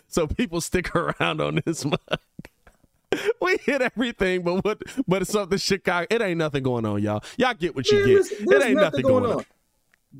so people stick around on this mug. We hit everything, but what? But it's something Chicago. It ain't nothing going on, y'all. Y'all get what you Man, get. there's- there's it ain't nothing going on.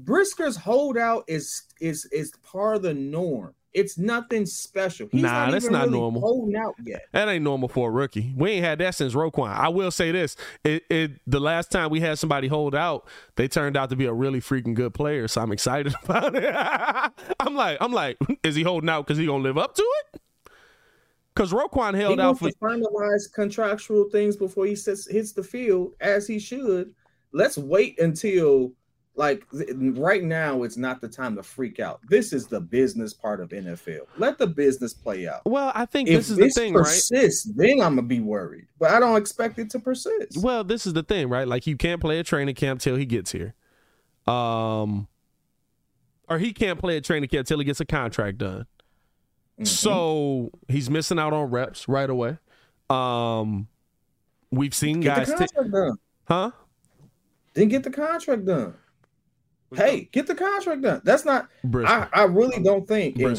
Brisker's holdout is is is part of the norm. It's nothing special. He's Nah, not that's even not really normal. Holding out yet. That ain't normal for a rookie. We ain't had that since Roquan. I will say this: it, it the last time we had somebody hold out, they turned out to be a really freaking good player. So I'm excited about it. I'm like, I'm like, is he holding out because he gonna live up to it? Because Roquan He held out for to finalize contractual things before he sets, hits the field, as he should. Let's wait until like right now. It's not the time to freak out. This is the business part of NFL. Let the business play out. well. I think If this is the this thing, right? persists, then I'm gonna be worried. But I don't expect it to persist. Well, this is the thing, right? Like you can't play a training camp till he gets here. Um or he can't play a training camp till he gets a contract done. Mhm. So he's missing out on reps right away. Um we've seen get guys the done. huh? Then get the contract done. Hey, get the contract done. That's not. I, I really don't think if, when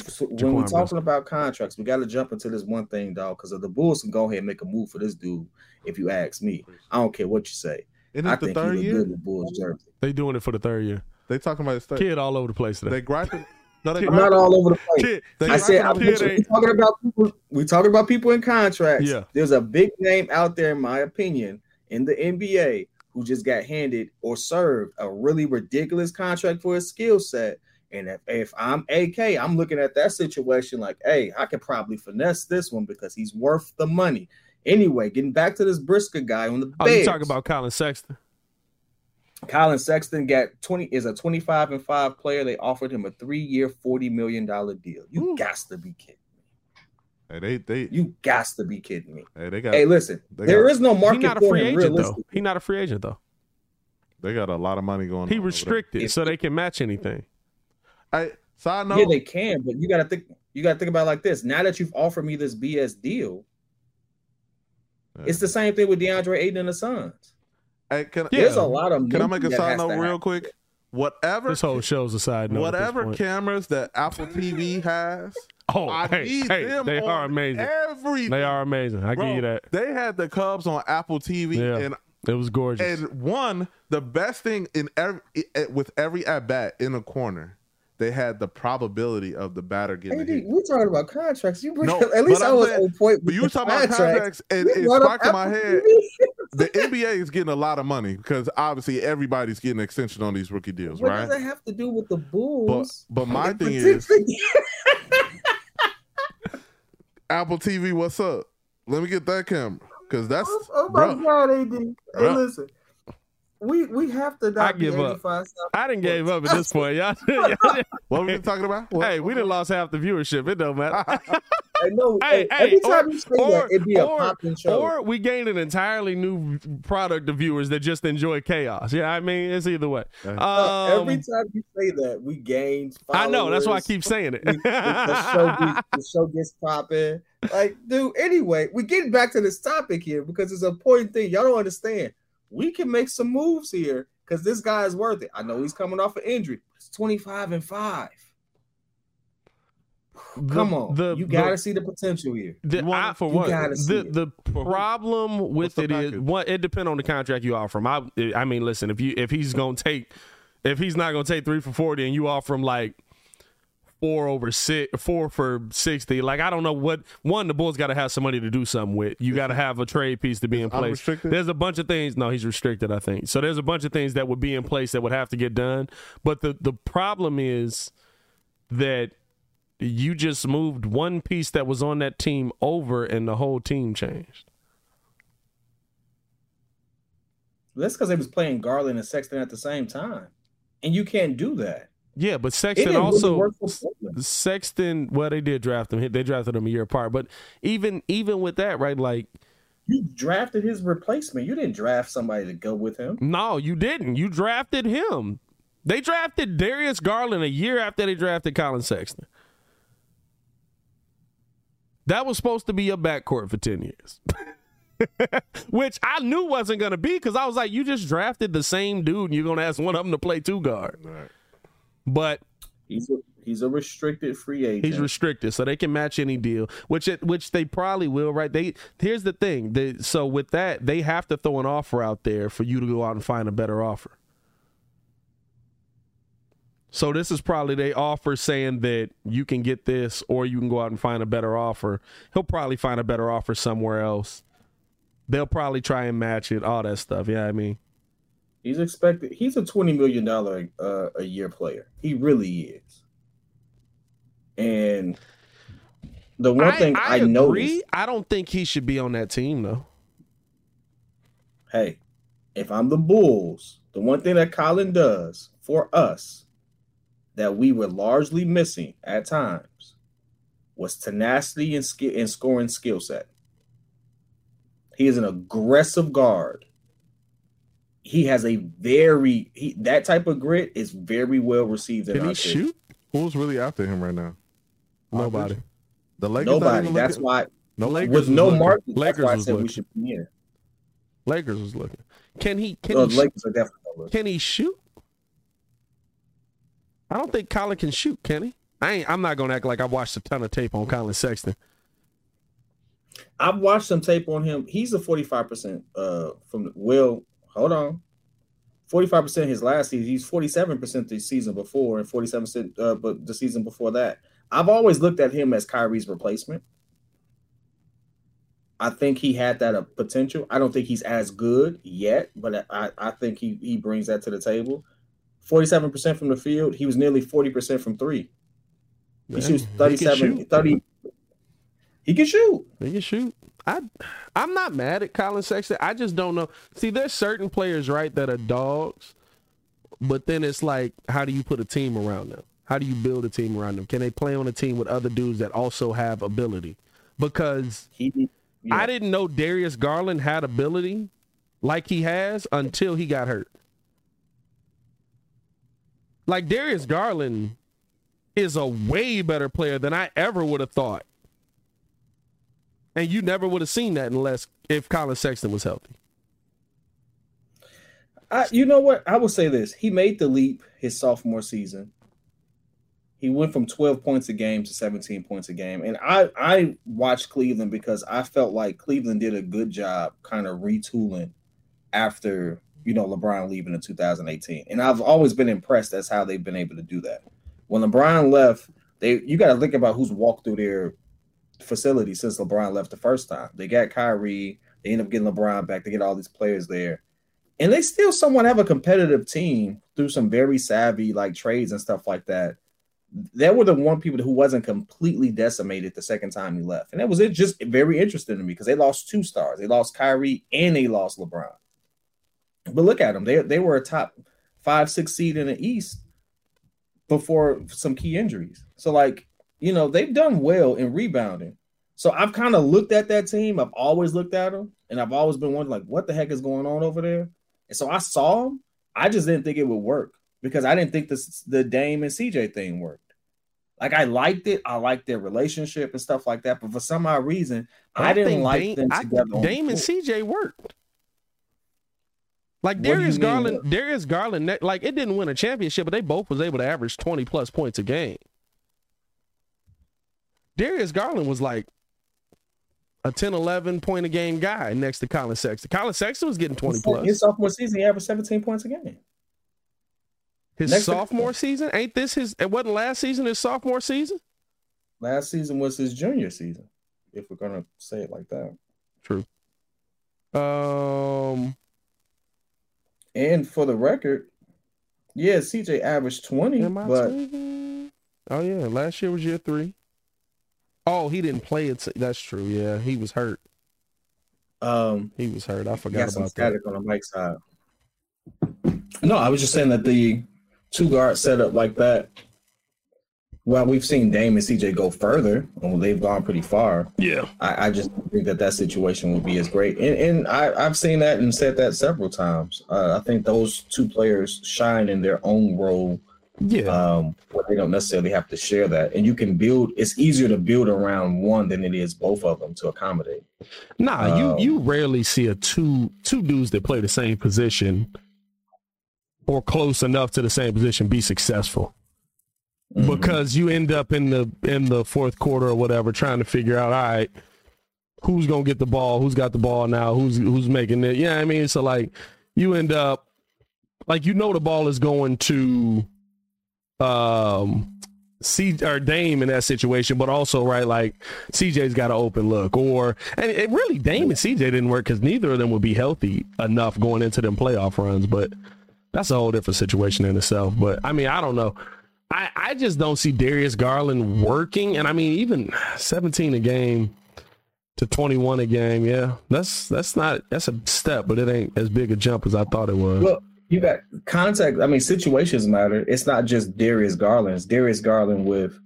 we're Brisker. talking about contracts, we got to jump into this one thing, dog. Because the Bulls can go ahead and make a move for this dude. If you ask me, I don't care what you say. Isn't I the think third year? good Bulls jersey. they doing it for the third year. They talking about his third. Kid all over the place today. They griping. No, they I'm not all over the place. Kid, They I said, I on the kid we ain't- talking about people. We talking about people in contracts. Yeah. There's a big name out there, in my opinion, in the NBA who just got handed or served a really ridiculous contract for his skill set. And if, if I'm AK, I'm looking at that situation like, hey, I could probably finesse this one because he's worth the money. Anyway, getting back to this Brisker guy on the Oh, Bears. you talking about Collin Sexton? Collin Sexton got 20 is a 25 and 5 player. They offered him a three-year, 40 million dollar deal. You Ooh. got to be kidding. Hey, they they You got to be kidding me. hey, they got Hey, listen, they there got- is no He market not a for free him. agent though. Realistically, He not a free agent though. they got a lot of money going. He on restricted so they can match anything. I Hey, side note. yeah, they can, but you got to think. You got to think about it like this. Now that you've offered me this BS deal, Yeah. it's the same thing with DeAndre Ayton and the Suns. Hey, can, Yeah. There's a lot of. can I make a side note real happen. quick? Whatever This whole show's a side note. at this whatever point. cameras that Apple TV has, Oh, I hey, need hey, them they on are amazing. Everything. They are amazing. I Bro, give you that. They had the Cubs on Apple TV, Yeah. and It was gorgeous. and one the best thing in every with every at bat in a corner, they had the probability of the batter getting a AD, hit. we're talking about contracts. You bring No, at least I I'm was saying- on point. But you the was talking about contracts, and You it sparked in my head. The NBA is getting a lot of money because obviously everybody's getting an extension on these rookie deals, what right? does that have to do with the Bulls? But but my thing is particular- Apple TV. What's up? Let me get that camera because that's oh, oh my bruh. god, AD. Hey, listen. We we have to not I give be up. 85 South I didn't give up at this point, y'all. y'all what we been talking about. What? hey, we done lost half the viewership. It don't matter. I know. Hey, Hey, every hey, time or- you say or- that, it'd be a or- popping show. Or we gained an entirely new product of viewers that just enjoy chaos. Yeah, I mean, it's either way. Okay. Uh, every Um, time you say that, we gain. I know. That's why I keep saying it. The, show be, the show gets popping. Like, dude. Anyway, we getting back to this topic here because it's an important thing. Y'all don't understand. We can make some moves here because this guy is worth it. I know he's coming off an injury. It's twenty five and five. Come on, the- you got to see the potential here. The, You want I- for you what? gotta see the it. the problem with the it is package? what it depends on the contract you offer him. I I mean, listen, if you if he's gonna take if he's not gonna take three for forty and you offer him like four over six four for sixty, like I don't know what one the Bulls got to have some money to do something with. You got to have a trade piece to be in place. There's a bunch of things. No, he's restricted. I think so. There's a bunch of things that would be in place that would have to get done. But the the problem is that you just moved one piece that was on that team over and the whole team changed. That's because they was playing Garland and Sexton at the same time, and you can't do that. Yeah, but Sexton didn't really also work for Portland. Sexton well they did draft him. They drafted him a year apart. But even even with that, right, like You drafted his replacement. You didn't draft somebody to go with him. no, you didn't. You drafted him. They drafted Darius Garland a year after they drafted Collin Sexton. That was supposed to be a backcourt for 10 years. Which I knew wasn't going to be because I was like, you just drafted the same dude and you're going to ask one of them to play two guard. Right. But He's a, he's a restricted free agent. He's restricted, so they can match any deal, which it, which they probably will, right? They here's the thing. They, so with that, they have to throw an offer out there for you to go out and find a better offer. So this is probably they offer saying that you can get this or you can go out and find a better offer. He'll probably find a better offer somewhere else. They'll probably try and match it, all that stuff. Yeah, I mean, He's expected. He's a twenty million dollar uh, a year player. He really is. And the one thing I, agree. noticed, I don't think he should be on that team though. hey, if I'm the Bulls, the one thing that Collin does for us that we were largely missing at times was tenacity and skill and scoring skill set. He is an aggressive guard. He has a very he, that type of grit is very well received Can he city. shoot? Who's really after him right now? Nobody. The Lakers. Nobody. That's looking- why No Lakers. with no looking. market, that's Lakers why I was said we looking. should be here. Lakers was looking. Can he? Can No, he? the Lakers are definitely over. Can he shoot? I don't think Collin can shoot. Can he? I ain't, I'm not gonna act like I watched a ton of tape on Collin Sexton. I've watched some tape on him. He's a 45% uh from the well, hold on. 45% his last season. He's 47% the season before and 47% uh but the season before that. I've always looked at him as Kyrie's replacement. I think he had that uh, potential. I don't think he's as good yet, but I, I think he he brings that to the table. 47% from the field. He was nearly 40% from three. He shoots he 37, shoot. 30. He can shoot. He can shoot. I I'm not mad at Collin Sexton. I just don't know. See, there's certain players, right, that are dogs, but then it's like, how do you put a team around them? How do you build a team around them? Can they play on a team with other dudes that also have ability? Because He yeah. I didn't know Darius Garland had ability like he has until he got hurt. Like Darius Garland is a way better player than I ever would have thought. And you never would have seen that unless if Collin Sexton was healthy. I, you know what? I will say this. He made the leap his sophomore season. He went from 12 points a game to 17 points a game. And I, I watched Cleveland because I felt like Cleveland did a good job kind of retooling after, you know, LeBron leaving in 2018. And I've always been impressed as how they've been able to do that. When LeBron left, they you got to think about who's walked through their facility since LeBron left the first time. They got Kyrie, They end up getting LeBron back. They get all these players there, and they still somewhat have a competitive team through some very savvy like trades and stuff like that. They were the one people who wasn't completely decimated the second time he left, and that was it. Just very interesting to me because they lost two stars. They lost Kyrie and they lost LeBron. But look at them; they they were a top five, six seed in the East before some key injuries. So like you know they've done well in rebounding. So I've kind of looked at that team. I've always looked at them, and I've always been wondering like, what the heck is going on over there? And so I saw them. I just didn't think it would work because I didn't think this the Dame and CJ thing worked. Like I liked it. I liked their relationship and stuff like that. But for some odd reason, I, I didn't like Dame, them together. I, Dame and CJ worked. Like Darius Garland, mean? Darius Garland, like it didn't win a championship, but they both was able to average twenty plus points a game. Darius Garland was like a 10, 11 point a game guy next to Collin Sexton. Collin Sexton was getting 20 plus. His sophomore season, he averaged 17 points a game. His next sophomore season? Ain't this his, it wasn't last season, his sophomore season? Last season was his junior season, if we're going to say it like that. True. Um, and for the record, yeah, CJ averaged 20, but. Oh, yeah. Last year was year three. Oh, he didn't play it. That's true. Yeah, he was hurt. Um, he was hurt. I forgot about static that. on the mic side. No, I was just saying that the two guard setup like that. Well, we've seen Dame and CJ go further, and they've gone pretty far. Yeah, I, I just think that that situation would be as great, and, and I, have seen that and said that several times. Uh, I think those two players shine in their own role yeah. Um, but they don't necessarily have to share that. And you can build, it's easier to build around one than it is both of them to accommodate. Nah, um, you you rarely see a two two dudes that play the same position or close enough to the same position be successful. Mm-hmm. Because you end up in the in the fourth quarter or whatever trying to figure out, all right, who's gonna get the ball, who's got the ball now, who's who's making it. Yeah, I mean, so like you end up like you know the ball is going to um C or Dame in that situation, but also right like CJ's got an open look, or and it really Dame and CJ didn't work because neither of them would be healthy enough going into them playoff runs. But that's a whole different situation in itself. But I mean, I don't know. I I just don't see Darius Garland working, and I mean even 17 a game to 21 a game, yeah, that's that's not that's a step, but it ain't as big a jump as I thought it was. You got contact. I mean, situations matter. It's not just Darius Garland. It's Darius Garland with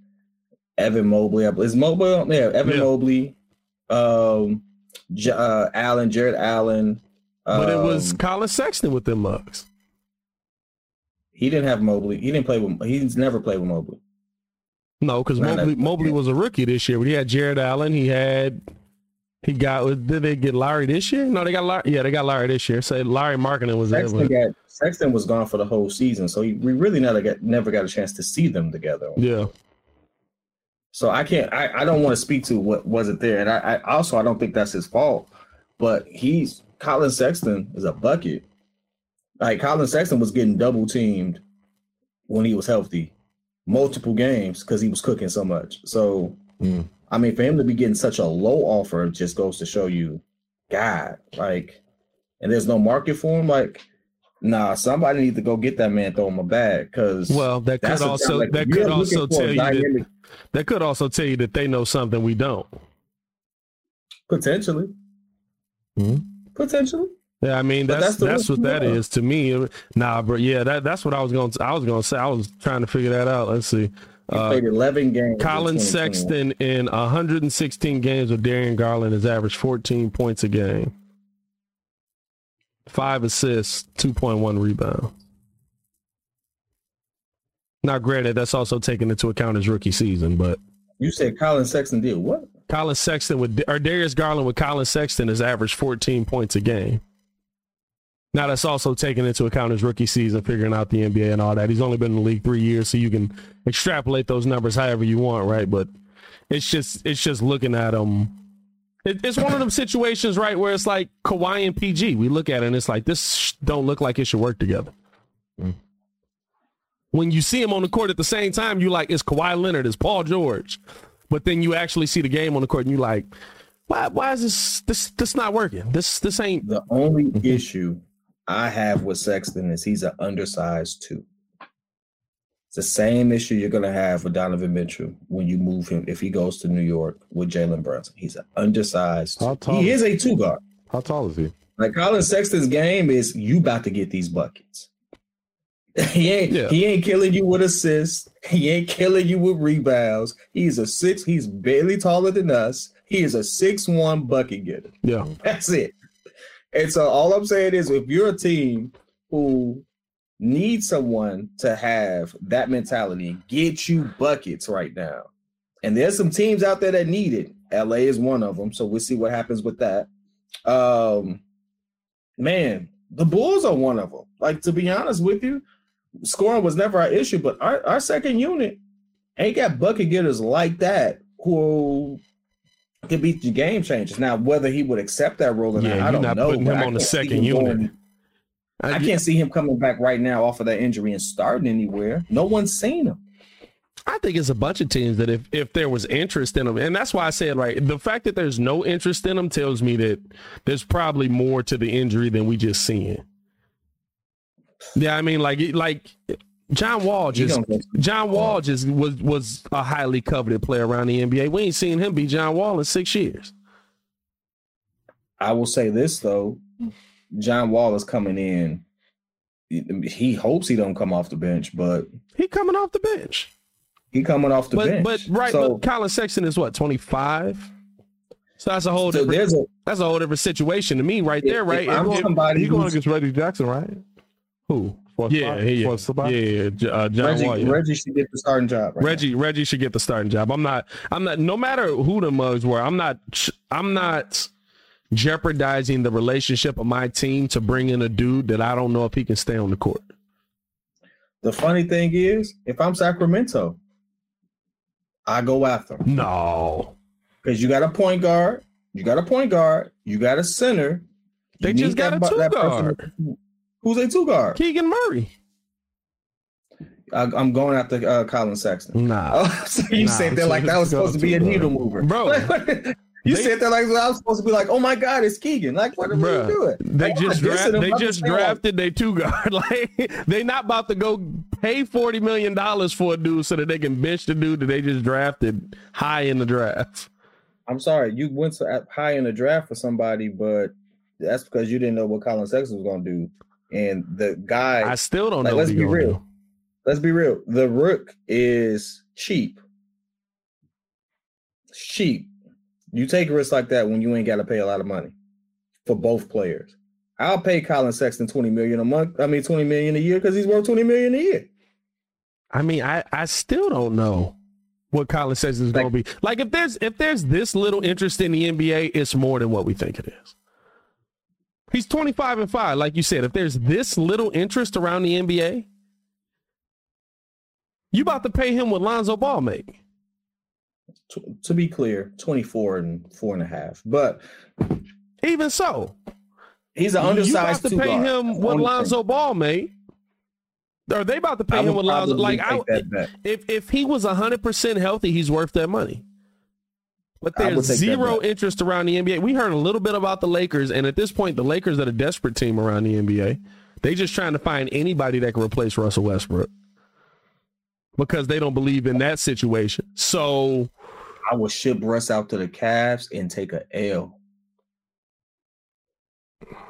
Evan Mobley. Is Mobley? Yeah, Evan yeah. Mobley, um, uh, Allen, Jarrett Allen. Um, but it was um, Collin Sexton with them mugs. He didn't have Mobley. He didn't play with. He's never played with Mobley. No, because Mobley, Mobley was a rookie this year. But he had Jarrett Allen. He had he got. Did they get Larry this year? No, they got Larry. Yeah, they got Larry this year. Say so Larry Markkanen was Sexton there. Got, Sexton was gone for the whole season, so he, we really never got never got a chance to see them together. Yeah. So I can't. I, I don't want to speak to what wasn't there, and I, I also I don't think that's his fault. But he's Collin Sexton is a bucket. Like Collin Sexton was getting double teamed when he was healthy, multiple games because he was cooking so much. So. Mm I mean, for him to be getting such a low offer just goes to show you, God, like, and there's no market for him. Like, nah, somebody needs to go get that man, throw him a bag. Because well, that could also like, that could also tell you that, that could also tell you that they know something we don't. Potentially. Mm-hmm. Potentially. Yeah, I mean that's that's, that's what that is to me. Nah, but yeah, that that's what I was going. to I was going to say. I was trying to figure that out. Let's see. He uh, played 11 games. Collin Sexton in 116 games with Darius Garland has averaged 14 points a game, five assists, 2.1 rebounds. Now, granted, that's also taken into account his rookie season, but you said Collin Sexton did what? Collin Sexton with or Darius Garland with Collin Sexton has averaged 14 points a game. Now that's also taken into account his rookie season, figuring out the NBA and all that. He's only been in the league three years, so you can extrapolate those numbers however you want, right? But it's just it's just looking at him. It, it's one of them situations, right, where it's like Kawhi and PG. We look at it and it's like this don't look like it should work together. Mm. When you see him on the court at the same time, you like it's Kawhi Leonard, it's Paul George, but then you actually see the game on the court and you like Why why is this this this not working? This this ain't the only issue I have with Sexton is he's an undersized two. It's the same issue you're gonna have with Donovan Mitchell when you move him if he goes to New York with Jalen Brunson. He's an undersized. How tall He is is a two guard. How tall is he? Like Collin Sexton's game is you about to get these buckets. he ain't Yeah. he ain't killing you with assists. He ain't killing you with rebounds. He's a six. He's barely taller than us. He is a six one bucket getter. yeah. That's it. And so all I'm saying is if you're a team who needs someone to have that mentality, and get you buckets right now. And there's some teams out there that need it. LA is one of them. So we'll see what happens with that. Um man, the Bulls are one of them. Like to be honest with you, scoring was never our issue, but our, our second unit ain't got bucket getters like that who could be the game changers. Now, whether he would accept that role or Yeah, not, I don't not know. putting him on the second unit. going- I can't see him coming back right now off of that injury and starting anywhere. No one's seen him. I think it's a bunch of teams that if if there was interest in them, and that's why I said right, the fact that there's no interest in them tells me that there's probably more to the injury than we just seeing. Yeah, I mean, like like John Wall just John Wall just was was a highly coveted player around the NBA. We ain't seen him be John Wall in six years. I will say this though, John Wall is coming in. He hopes he don't come off the bench, but He coming off the bench, he coming off the but bench. but right, So, but Collin Sexton is what twenty five. So that's a whole so different, a that's a whole different situation to me right If- there, if right? I'm If- if- somebody He going against Reggie Jackson, right? who? For Yeah, spot- yeah, for spot? yeah, yeah. Uh, John Reggie, Wall. yeah. Reggie should get the starting job. Right Reggie, Reggie should get the starting job. I'm not. I'm not. No matter who the mugs were, I'm not. I'm not jeopardizing the relationship of my team to bring in a dude that I don't know if he can stay on the court. The funny thing is, if I'm Sacramento, I go after him No, because you got a point guard, you got a point guard, you got a center. They just got that a two that person- guard. Who's a two guard? Keegan Murray. I, I'm going after uh, Collin Sexton. Nah, Oh, so you Nah, said that like that was supposed to be a needle mover, Bro, you they- said that like I was supposed to be like, oh my god, it's Keegan. Like, what are Bruh, we doing? They Like, just not dissing draft, him. they just drafted their two guard. Like they not about to go pay forty million dollars for a dude so that they can bench the dude that they just drafted high in the draft. I'm sorry, you went so at- high in the draft for somebody, but that's because you didn't know what Collin Sexton was going to do. And the guy, I still don't Like, know. let's be real. do. let's be real, the Rook is cheap. Cheap. You take risks like that when you ain't got to pay a lot of money for both players. I'll pay Collin Sexton 20 million a month. I mean 20 million a year because he's worth 20 million a year. I mean, I, I still don't know what Collin says is going to be. Like if there's if there's this little interest in the NBA, it's more than what we think it is. He's 25 and 5, like you said. If there's this little interest around the NBA, you about to pay him what Lonzo Ball make. To, to be clear, 24 and four and a half. But Even so, he's an undersized. you about undersized to pay guard. him what only thing. Lonzo Ball made. Are they about to pay him what Lonzo? Like I, take that bet. if if he was hundred percent healthy, he's worth that money. But there's zero interest around the NBA. We heard a little bit about the Lakers, and at this point, the Lakers are a desperate team around the NBA. They just trying to find anybody that can replace Russell Westbrook because they don't believe in that situation. So I will ship Russ out to the Cavs and take a L.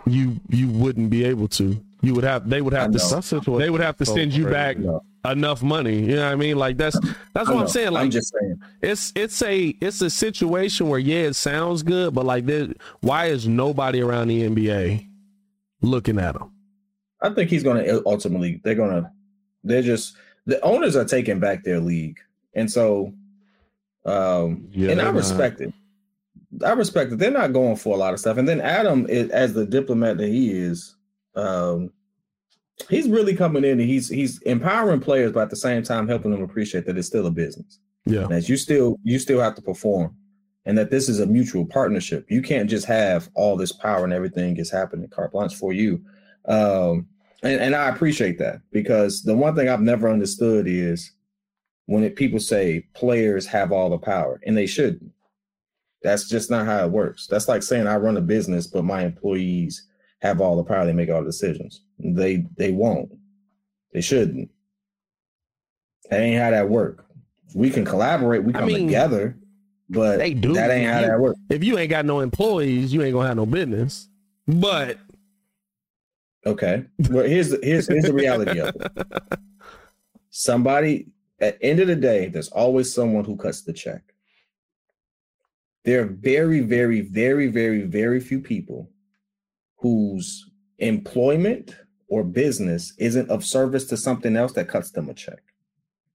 you you wouldn't be able to. You would have. They would have to. know. That situation They would have to send you back enough money. You know what I mean? Like that's that's what I'm saying. Like I'm just saying. it's it's a it's a situation where yeah, it sounds good, but like there, why is nobody around the NBA looking at him? I think he's going to uh, ultimately. They're going to. They're just the owners are taking back their league, and so, um, Yeah, and I they're not. respect it. I respect it. They're not going for a lot of stuff, and then Adam, is, as the diplomat that he is, um, he's really coming in and he's he's empowering players, but at the same time helping them appreciate that it's still a business. Yeah, that you still you still have to perform and that this is a mutual partnership you can't just have all this power and everything is happening carte blanche for you um and, and i appreciate that because the one thing i've never understood is when it, people say players have all the power and they shouldn't That's just not how it works. That's like saying I run a business, but my employees have all the power. They make all the decisions. They they won't. They shouldn't. That ain't how that work. We can collaborate. We come I mean, together, but they do. That ain't how you, that work. If you ain't got no employees, you ain't gonna have no business. But okay, well here's the, here's here's the reality of it. Somebody at end of the day, there's always someone who cuts the check. There are very, very, very, very, very few people whose employment or business isn't of service to something else that cuts them a check,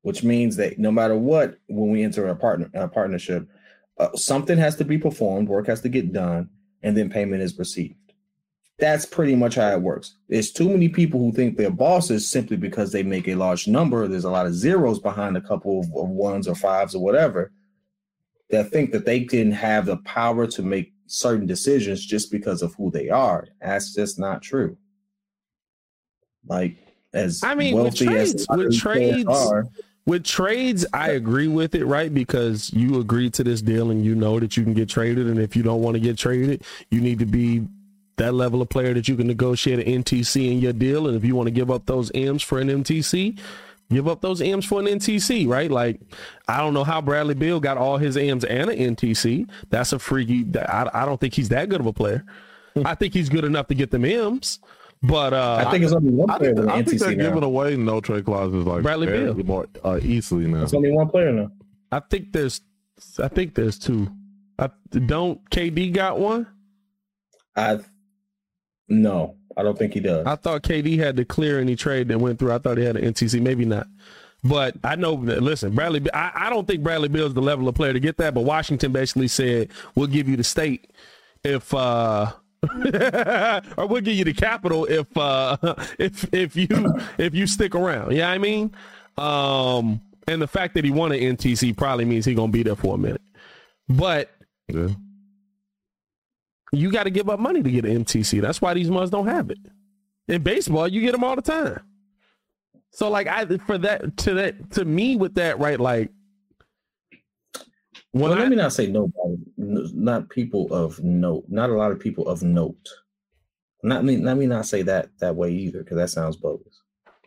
which means that no matter what, when we enter a partner a partnership, uh, something has to be performed, work has to get done, and then payment is received. That's pretty much how it works. There's too many people who think they're bosses simply because they make a large number. There's a lot of zeros behind a couple of, of ones or fives or whatever that think that they didn't have the power to make certain decisions just because of who they are. That's just not true. Like as I mean, with trades, with trades, are, with trades, I agree with it, right? Because you agree to this deal and you know that you can get traded, and if you don't want to get traded, you need to be that level of player that you can negotiate an NTC in your deal, and if you want to give up those M's for an MTC, give up those M's for an NTC, right? Like, I don't know how Bradley Beal got all his M's and an NTC. That's a freaky. I, I don't think he's that good of a player. Hmm. I think he's good enough to get them M's. But uh, I think it's only one player. I think, I think they're now. giving away no trade clauses like Bradley Beal more uh, easily now. It's only one player now. I think there's, I think there's two. I don't KD got one. I no. I don't think he does. I thought KD had to clear any trade that went through. I thought he had an NTC. Maybe not. But I know, listen, Bradley, I, I don't think Bradley Beal is the level of player to get that. But Washington basically said, we'll give you the state if, uh, or we'll give you the capital if, uh, if, if you, if you stick around. Yeah, I mean, um, and the fact that he won an NTC probably means he's going to be there for a minute. But, yeah you got to give up money to get an MTC. That's why these mugs don't have it. In baseball, you get them all the time. So like I for that to that to me with that right like well, let I, me not say nobody, not people of note, not a lot of people of note. Not me. Let me not say that that way either, because that sounds bogus.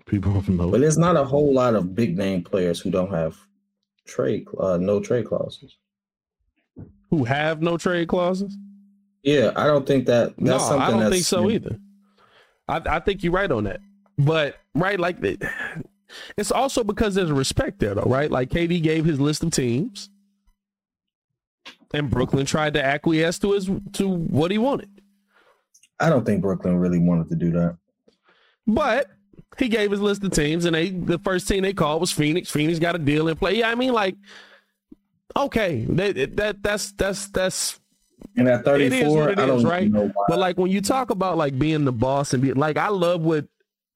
People of note, but there's not a whole lot of big name players who don't have trade, uh, no trade clauses. Who have no trade clauses? Yeah, I don't think that. that's no, I don't think so either. I, I think you're right on that. But right, like it's also because there's a respect there, though, right? Like KD gave his list of teams, and Brooklyn tried to acquiesce to his to what he wanted. I don't think Brooklyn really wanted to do that. But he gave his list of teams, and they the first team they called was Phoenix. Phoenix got a deal in play. Yeah, I mean, like, okay, that, that that's that's that's and at 34, I don't right? know why. But like when you talk about like being the boss and be like, I love what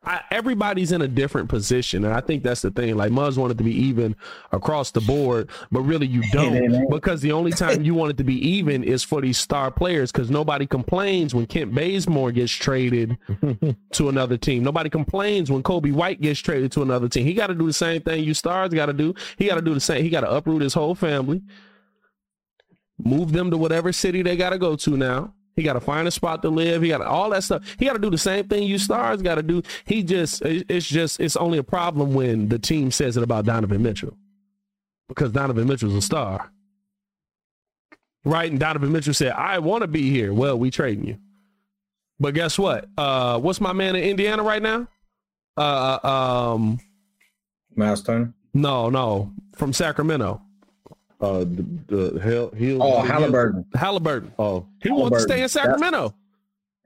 I, everybody's in a different position, and I think that's the thing. Like Muzz wanted to be even across the board, but really you don't, because the only time you want it to be even is for these star players. Because nobody complains when Kent Bazemore gets traded to another team. Nobody complains when Coby White gets traded to another team. He got to do the same thing you stars got to do. He got to do the same. He got to uproot his whole family move them to whatever city they got to go to now. He got to find a spot to live. He got all that stuff. He got to do the same thing you stars got to do. He just, it's just, it's only a problem when the team says it about Donovan Mitchell because Donovan Mitchell's a star. Right? And Donovan Mitchell said, I want to be here. Well, we trading you. But guess what? Uh, what's my man in Indiana right now? Uh, um, Miles Turner? No, no, from Sacramento uh the, the hell he oh Halliburton Halliburton oh he wanted to stay in Sacramento.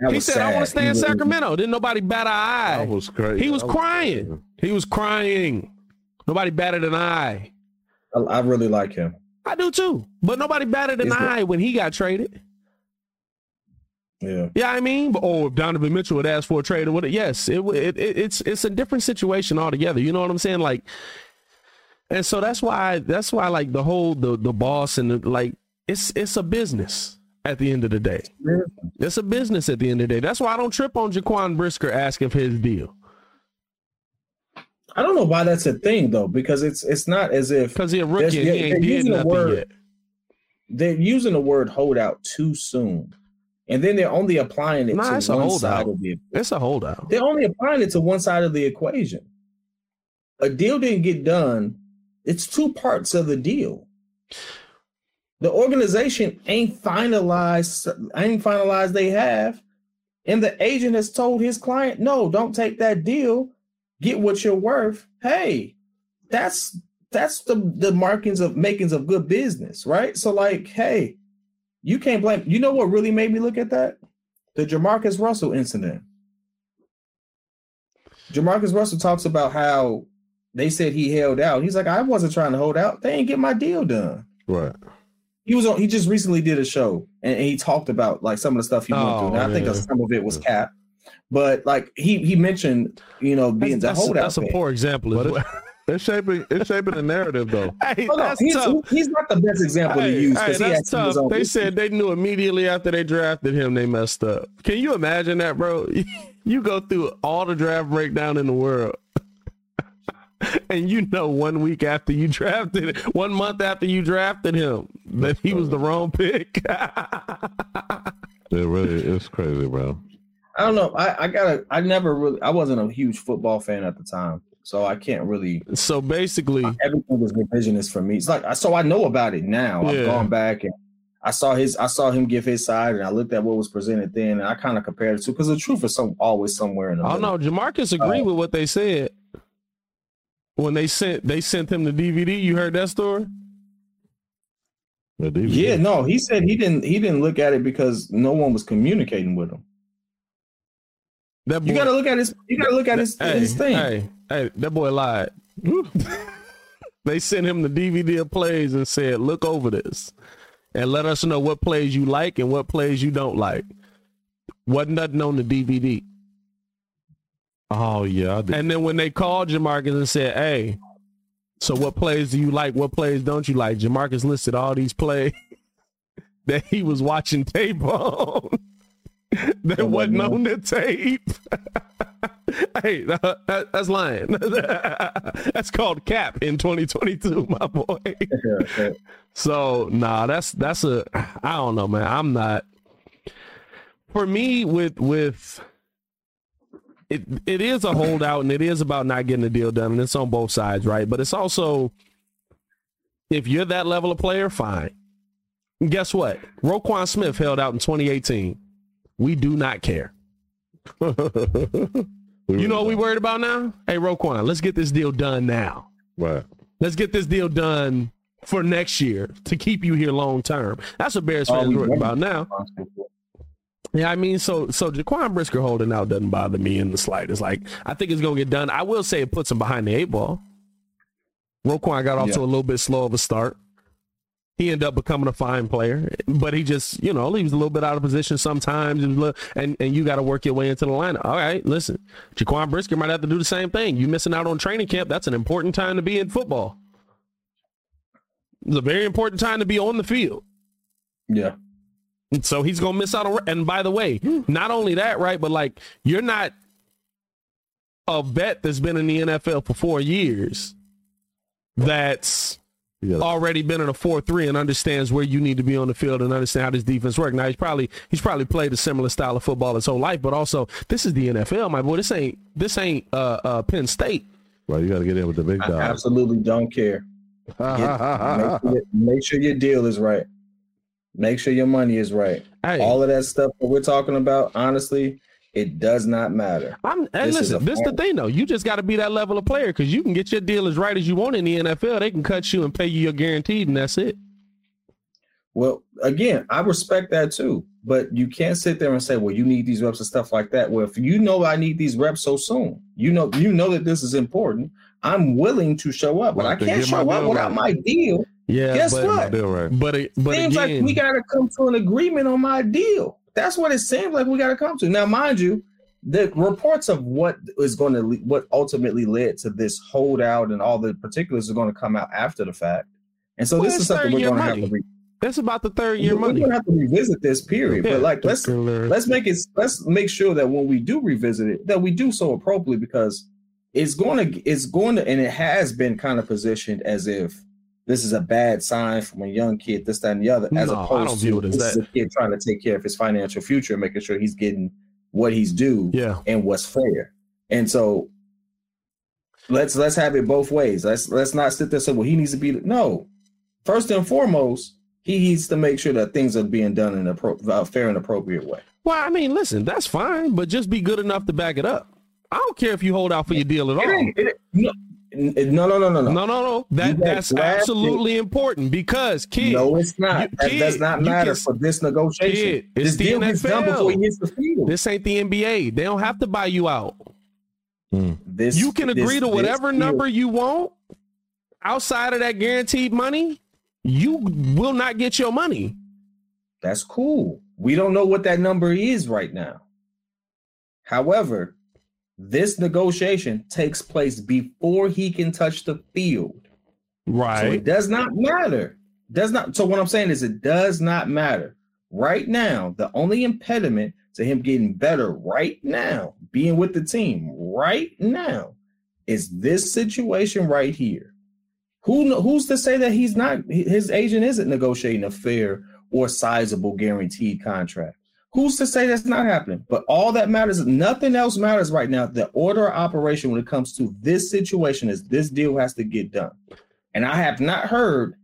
he said, sad. "I want to stay in Sacramento." Didn't nobody bat an eye. That was crazy. He was, was crying. Crazy. He was crying. Nobody batted an eye. I, I, really like him. I do too, but nobody batted an eye when he got traded. Yeah. Yeah, I mean, but, oh, if Donovan Mitchell would ask for a trade or what? Yes, it, it, it, it's it's a different situation altogether. You know what I'm saying? Like and so that's why that's why like the whole the the boss and the, like it's it's a business at the end of the day. It's a business at the end of the day. That's why I don't trip on Jaquan Brisker asking for his deal. I don't know why that's a thing though, because it's it's not as if because he's a rookie he ain't did nothing word, yet. they're using the word holdout too soon. And then they're only applying it Nah, to it's a one holdout. side of the It's a holdout. they're only applying it to one side of the equation. A deal didn't get done. It's two parts of the deal. The organization ain't finalized, ain't finalized they have. And the agent has told his client, no, don't take that deal. Get what you're worth. Hey, that's that's the the markings of makings of good business, right? So, like, hey, you can't blame. You know what really made me look at that? The JaMarcus Russell incident. JaMarcus Russell talks about how they said he held out. He's like, I wasn't trying to hold out. They ain't get my deal done. Right. He was on. He just recently did a show, and, and he talked about like some of the stuff he went Oh, through. And I think yeah. some of it was cap, but like he he mentioned, you know, being That's, the holdout. that's a thing. poor example. But As well. It's shaping it's shaping the narrative though. hey, Hold on, that's he's, tough. he's not the best example to use hey, because he that's his tough. own They issue. said they knew immediately after they drafted him they messed up. Can you imagine that, bro? You go through all the draft breakdown in the world. And you know, one week after you drafted, one month after you drafted him, that he was the wrong pick. It really it's crazy, bro. I don't know. I I gotta. I never really. I wasn't a huge football fan at the time, so I can't really. so basically, Everything was revisionist for me. It's like I so I know about it now. Yeah. I've Yeah. gone back and I saw his. I saw him give his side, and I looked at what was presented then, and I kind of compared it to because the truth is some always somewhere in the I don't middle. know. JaMarcus agreed Uh, with what they said when they sent they sent him the DVD. You heard that story? The DVD. Yeah, no, he said he didn't. He didn't look at it because no one was communicating with him. That You got to look at his. You got to look at his, hey, his thing. Hey, hey, that boy lied. they sent him the DVD of plays and said, "Look over this and let us know what plays you like and what plays you don't like." Wasn't nothing on the DVD. Oh yeah, And then when they called JaMarcus and said, "Hey, so what plays do you like? What plays don't you like?" JaMarcus listed all these plays that he was watching tape on that That wasn't on the tape. hey, that- that's lying. that's called cap in 2022, my boy. So nah, that's that's a I don't know, man. I'm not. For me, with with it, it is a holdout, and it is about not getting the deal done, and it's on both sides, right? But it's also if you're that level of player, fine. And guess what? Roquan Smith held out in 2018. We do not care. You know what we worried about now? Hey, Roquan, let's get this deal done now. right. Let's get this deal done for next year to keep you here long term. That's what Bears Oh, fans worried about now. Yeah, I mean, so so Jaquan Brisker holding out doesn't bother me in the slightest. Like, I think it's gonna get done. I will say it puts him behind the eight ball. Roquan got off Yeah. to a little bit slow of a start. He ended up becoming a fine player, but he just, you know, he was a little bit out of position sometimes, and and you got to work your way into the lineup. All right, listen, Jaquan Brisker might have to do the same thing. You missing out on training camp? That's an important time to be in football. It's a very important time to be on the field. Yeah. So he's gonna miss out on. And by the way, not only that, right? But like, you're not a vet that's been in the NFL for four years. That's You gotta- already been in a four three and understands where you need to be on the field and understand how this defense works. Now he's probably he's probably played a similar style of football his whole life, but also this is the NFL, my boy. This ain't this ain't uh, uh Penn State. right. You got to get in with the big I dog. absolutely don't care. Get- make, sure your, make sure your deal is right. Make sure your money is right. Hey, All of that stuff that we're talking about, honestly, it does not matter. I'm and This listen, this is the thing though. You just got to be that level of player because you can get your deal as right as you want in the NFL. They can cut you and pay you your guaranteed, and that's it. Well, again, I respect that too, but you can't sit there and say, "Well, you need these reps and stuff like that." Well, if you know I need these reps so soon, you know you know that this is important. I'm willing to show up, but Right, I can't show up without right. my deal. Yeah, Guess but, what? Deal right. But it, but seems again, like we got to come to an agreement on my deal. That's what it seems like we got to come to. Now, mind you, the reports of what is going to le- what ultimately led to this holdout and all the particulars are going to come out after the fact. And so Well, this is something we're going to have to re- that's about the third year we're money. going to have to revisit this period. Yeah. But like, let's let's make it let's make sure that when we do revisit it, that we do so appropriately because it's going to it's going to and it has been kind of positioned as if this is a bad sign from a young kid, this, that, and the other, as No, opposed to this that. is a kid trying to take care of his financial future, and making sure he's getting what he's due Yeah. and what's fair. And so let's let's have it both ways. Let's let's not sit there and say, well, he needs to be no. First and foremost, he needs to make sure that things are being done in a pro, uh, fair and appropriate way. Well, I mean, listen, that's fine, but just be good enough to back it up. I don't care if you hold out for your deal at It all. it no, no, no, no, no, no. No, no, no. That that's drafted- absolutely important because kid, No, it's not. you- that kid, does not matter can- for this negotiation. Kid, it's this the deal gets done before he NFL. hits the field. this ain't the NBA. They don't have to buy you out. Hmm. This, You can agree this- to this whatever deal- number you want. Outside of that guaranteed money, you will not get your money. That's cool. We don't know what that number is right now. However, this negotiation takes place before he can touch the field. Right. So it does not matter. Does not. So what I'm saying is, it does not matter. Right now, the only impediment to him getting better right now, being with the team right now, is this situation right here. Who who's to say that he's not? His agent isn't negotiating a fair or sizable guaranteed contract. Who's to say that's not happening? But all that matters, nothing else matters right now. The order of operation when it comes to this situation is this deal has to get done. And I have not heard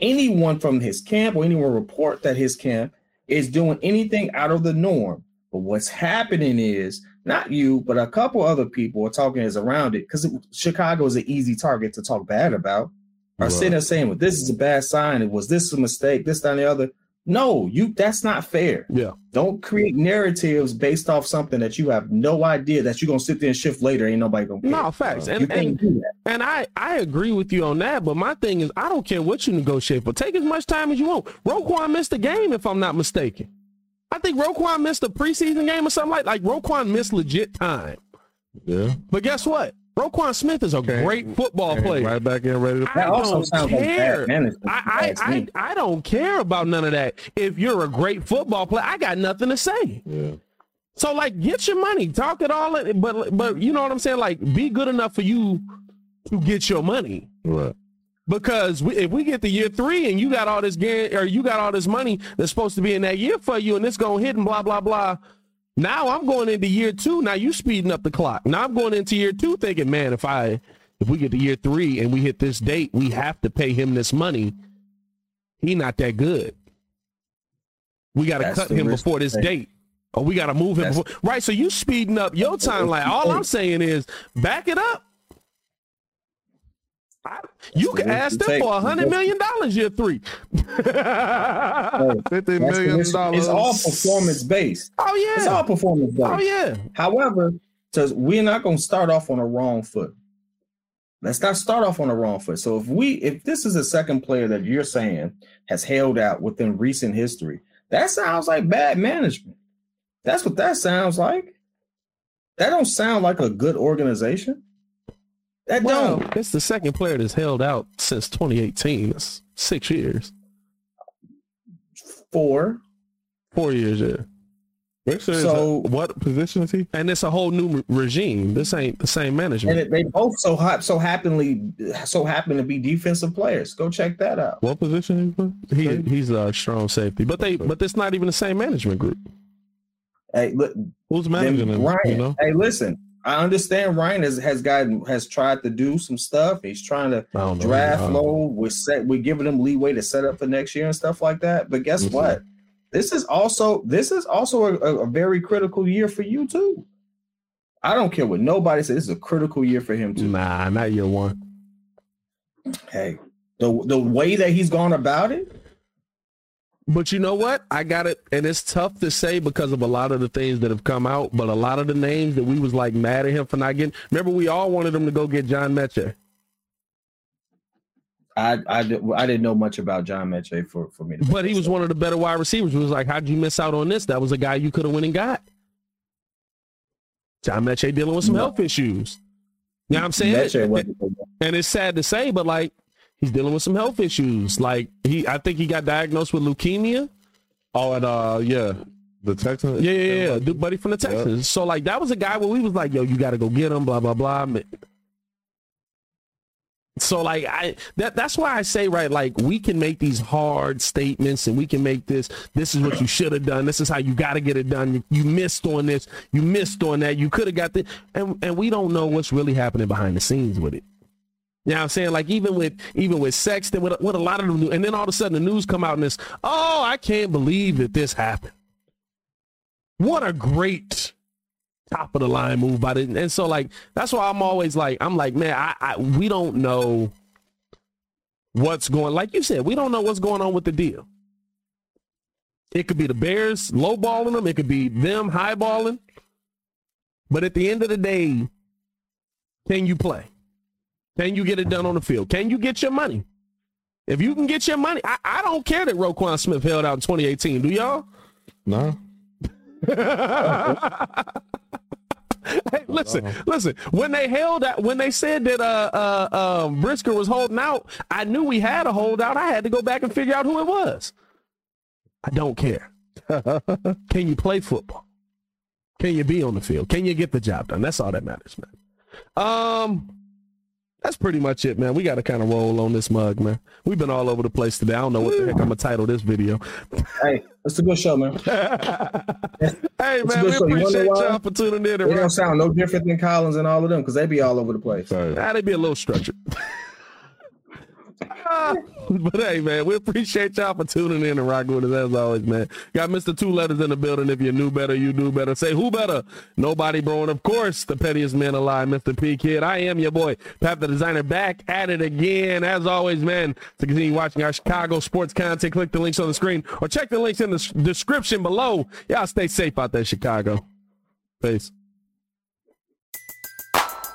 anyone from his camp or anyone report that his camp is doing anything out of the norm. But what's happening is not you, but a couple other people are talking is around it because Chicago is an easy target to talk bad about. Are Right. sitting there saying, "Well, this is a bad sign. It Was this a mistake? This, that, and the other." No, you. That's not fair. Yeah. Don't create narratives based off something that you have no idea that you're gonna sit there and shift later. Ain't nobody gonna. Care. No, facts. you And, and and I I agree with you on that, but my thing is I don't care what you negotiate for. Take as much time as you want. Roquan missed a game if I'm not mistaken. I think Roquan missed a preseason game or something like like Roquan missed legit time. Yeah. But guess what? Roquan Smith is a Okay. great football player. Right back in, ready to I don't sounds like care. bad. I, I. I, I don't care about none of that. If you're a great football player, I got nothing to say. Yeah. So like, get your money, talk it all, in, but but you know what I'm saying? Like, be good enough for you to get your money. Right. Because we, if we get to year three and you got all this guarantee, or you got all this money that's supposed to be in that year for you, and it's gonna hit and blah blah blah. Now I'm going into year two. Now you speeding up the clock. Now I'm going into year two, thinking, man, if I if we get to year three and we hit this date, we have to pay him this money. He not that good. We got to cut him before this take. date. Or we got to move him before. Right. So you speeding up your timeline. All I'm saying is back it up. I- you can ask them take. for a hundred million dollars year three. Fifty million dollars. It's all performance based. oh yeah, It's all performance based. Oh yeah. However, so we're not going to start off on the wrong foot. Let's not start off on the wrong foot. So if we, if this is a second player that you're saying has held out within recent history, that sounds like bad management. That's what that sounds like. That don't sound like a good organization. That Well, don't. it's the second player that's held out since 2018. That's six years, Four. four years, yeah. Make So- a- what position is he? And it's a whole new regime. This ain't the same and management. it, they both so hot, so happily, so happen to be defensive players. Go check that out. What position is he? he, he's a strong safety, but they but it's not even the same management group. Hey, look, Who's managing Then him? Ryan, You know. hey, listen. I understand Ryan has has gotten has tried to do some stuff. He's trying to I don't know. draft low. We're set. We're giving him leeway to set up for next year and stuff like that. But guess Mhm. what? This is also this is also a, a- a very critical year for you too. I don't care what nobody says. This is a critical year for him too. Nah, not year one. Hey, the the way that he's gone about it. But you know what? I got it, and it's tough to say because of a lot of the things that have come out. But a lot of the names that we was like mad at him for not getting. Remember, we all wanted him to go get John Metchie. I I, I didn't know much about John Metchie for for me. To But he was one of the better wide receivers. We was like, how'd you miss out on this? That was a guy you could have went and got. John Metchie dealing with some No. health issues. You know what I'm saying? And it's sad to say, but like he's dealing with some health issues. Like he, I think he got diagnosed with leukemia. Oh, and uh, yeah, The Texans. yeah, yeah, yeah, dude, buddy from the Texans. So like that was a guy where we was like, yo, you got to go get him, blah blah blah. So like I that that's why I say right like we can make these hard statements and we can make this this is what you should have done this is how you got to get it done you, you, missed on this you missed on that you could have got the and and we don't know what's really happening behind the scenes with it. You know what I'm saying? Like even with even with Sexton with, with a lot of them and then all of a sudden the news come out and it's oh I can't believe that this happened. What a great top of the line move by it. And so like that's why I'm always like I'm like man I, I we don't know what's going like you said we don't know what's going on with the deal. It could be the Bears lowballing them. It could be them highballing. But at the end of the day, can you play? Can you get it done on the field? Can you get your money? If you can get your money, I, I don't care that Roquan Smith held out in 2018. Do y'all? No. hey, listen, listen. When they held out, when they said that uh, uh, uh, Brisker was holding out, I knew we had a holdout. I had to go back and figure out who it was. I don't care. Can you play football? Can you be on the field? Can you get the job done? That's all that matters, man. Um, that's pretty much it, man. We got to kind of roll on this mug, man. We've been all over the place today. I don't know what the heck I'm gonna title this video. Hey, it's a good show, man. hey, man, we appreciate y'all for tuning in. They don't sound no different than Collins and all of them because they be all over the place. Right. Nah, they be a little structured. but hey, man, we appreciate y'all for tuning in and rocking with us as always, man. Got Mr. Two Letters in the building. If you knew better, you do better. Say who better? Nobody, bro. And of course, the pettiest man alive, Mr. P Kid. I am your boy, Pat the Designer, back at it again. As always, man, to continue watching our Chicago sports content, click the links on the screen or check the links in the description below. Y'all stay safe out there, Chicago. Peace.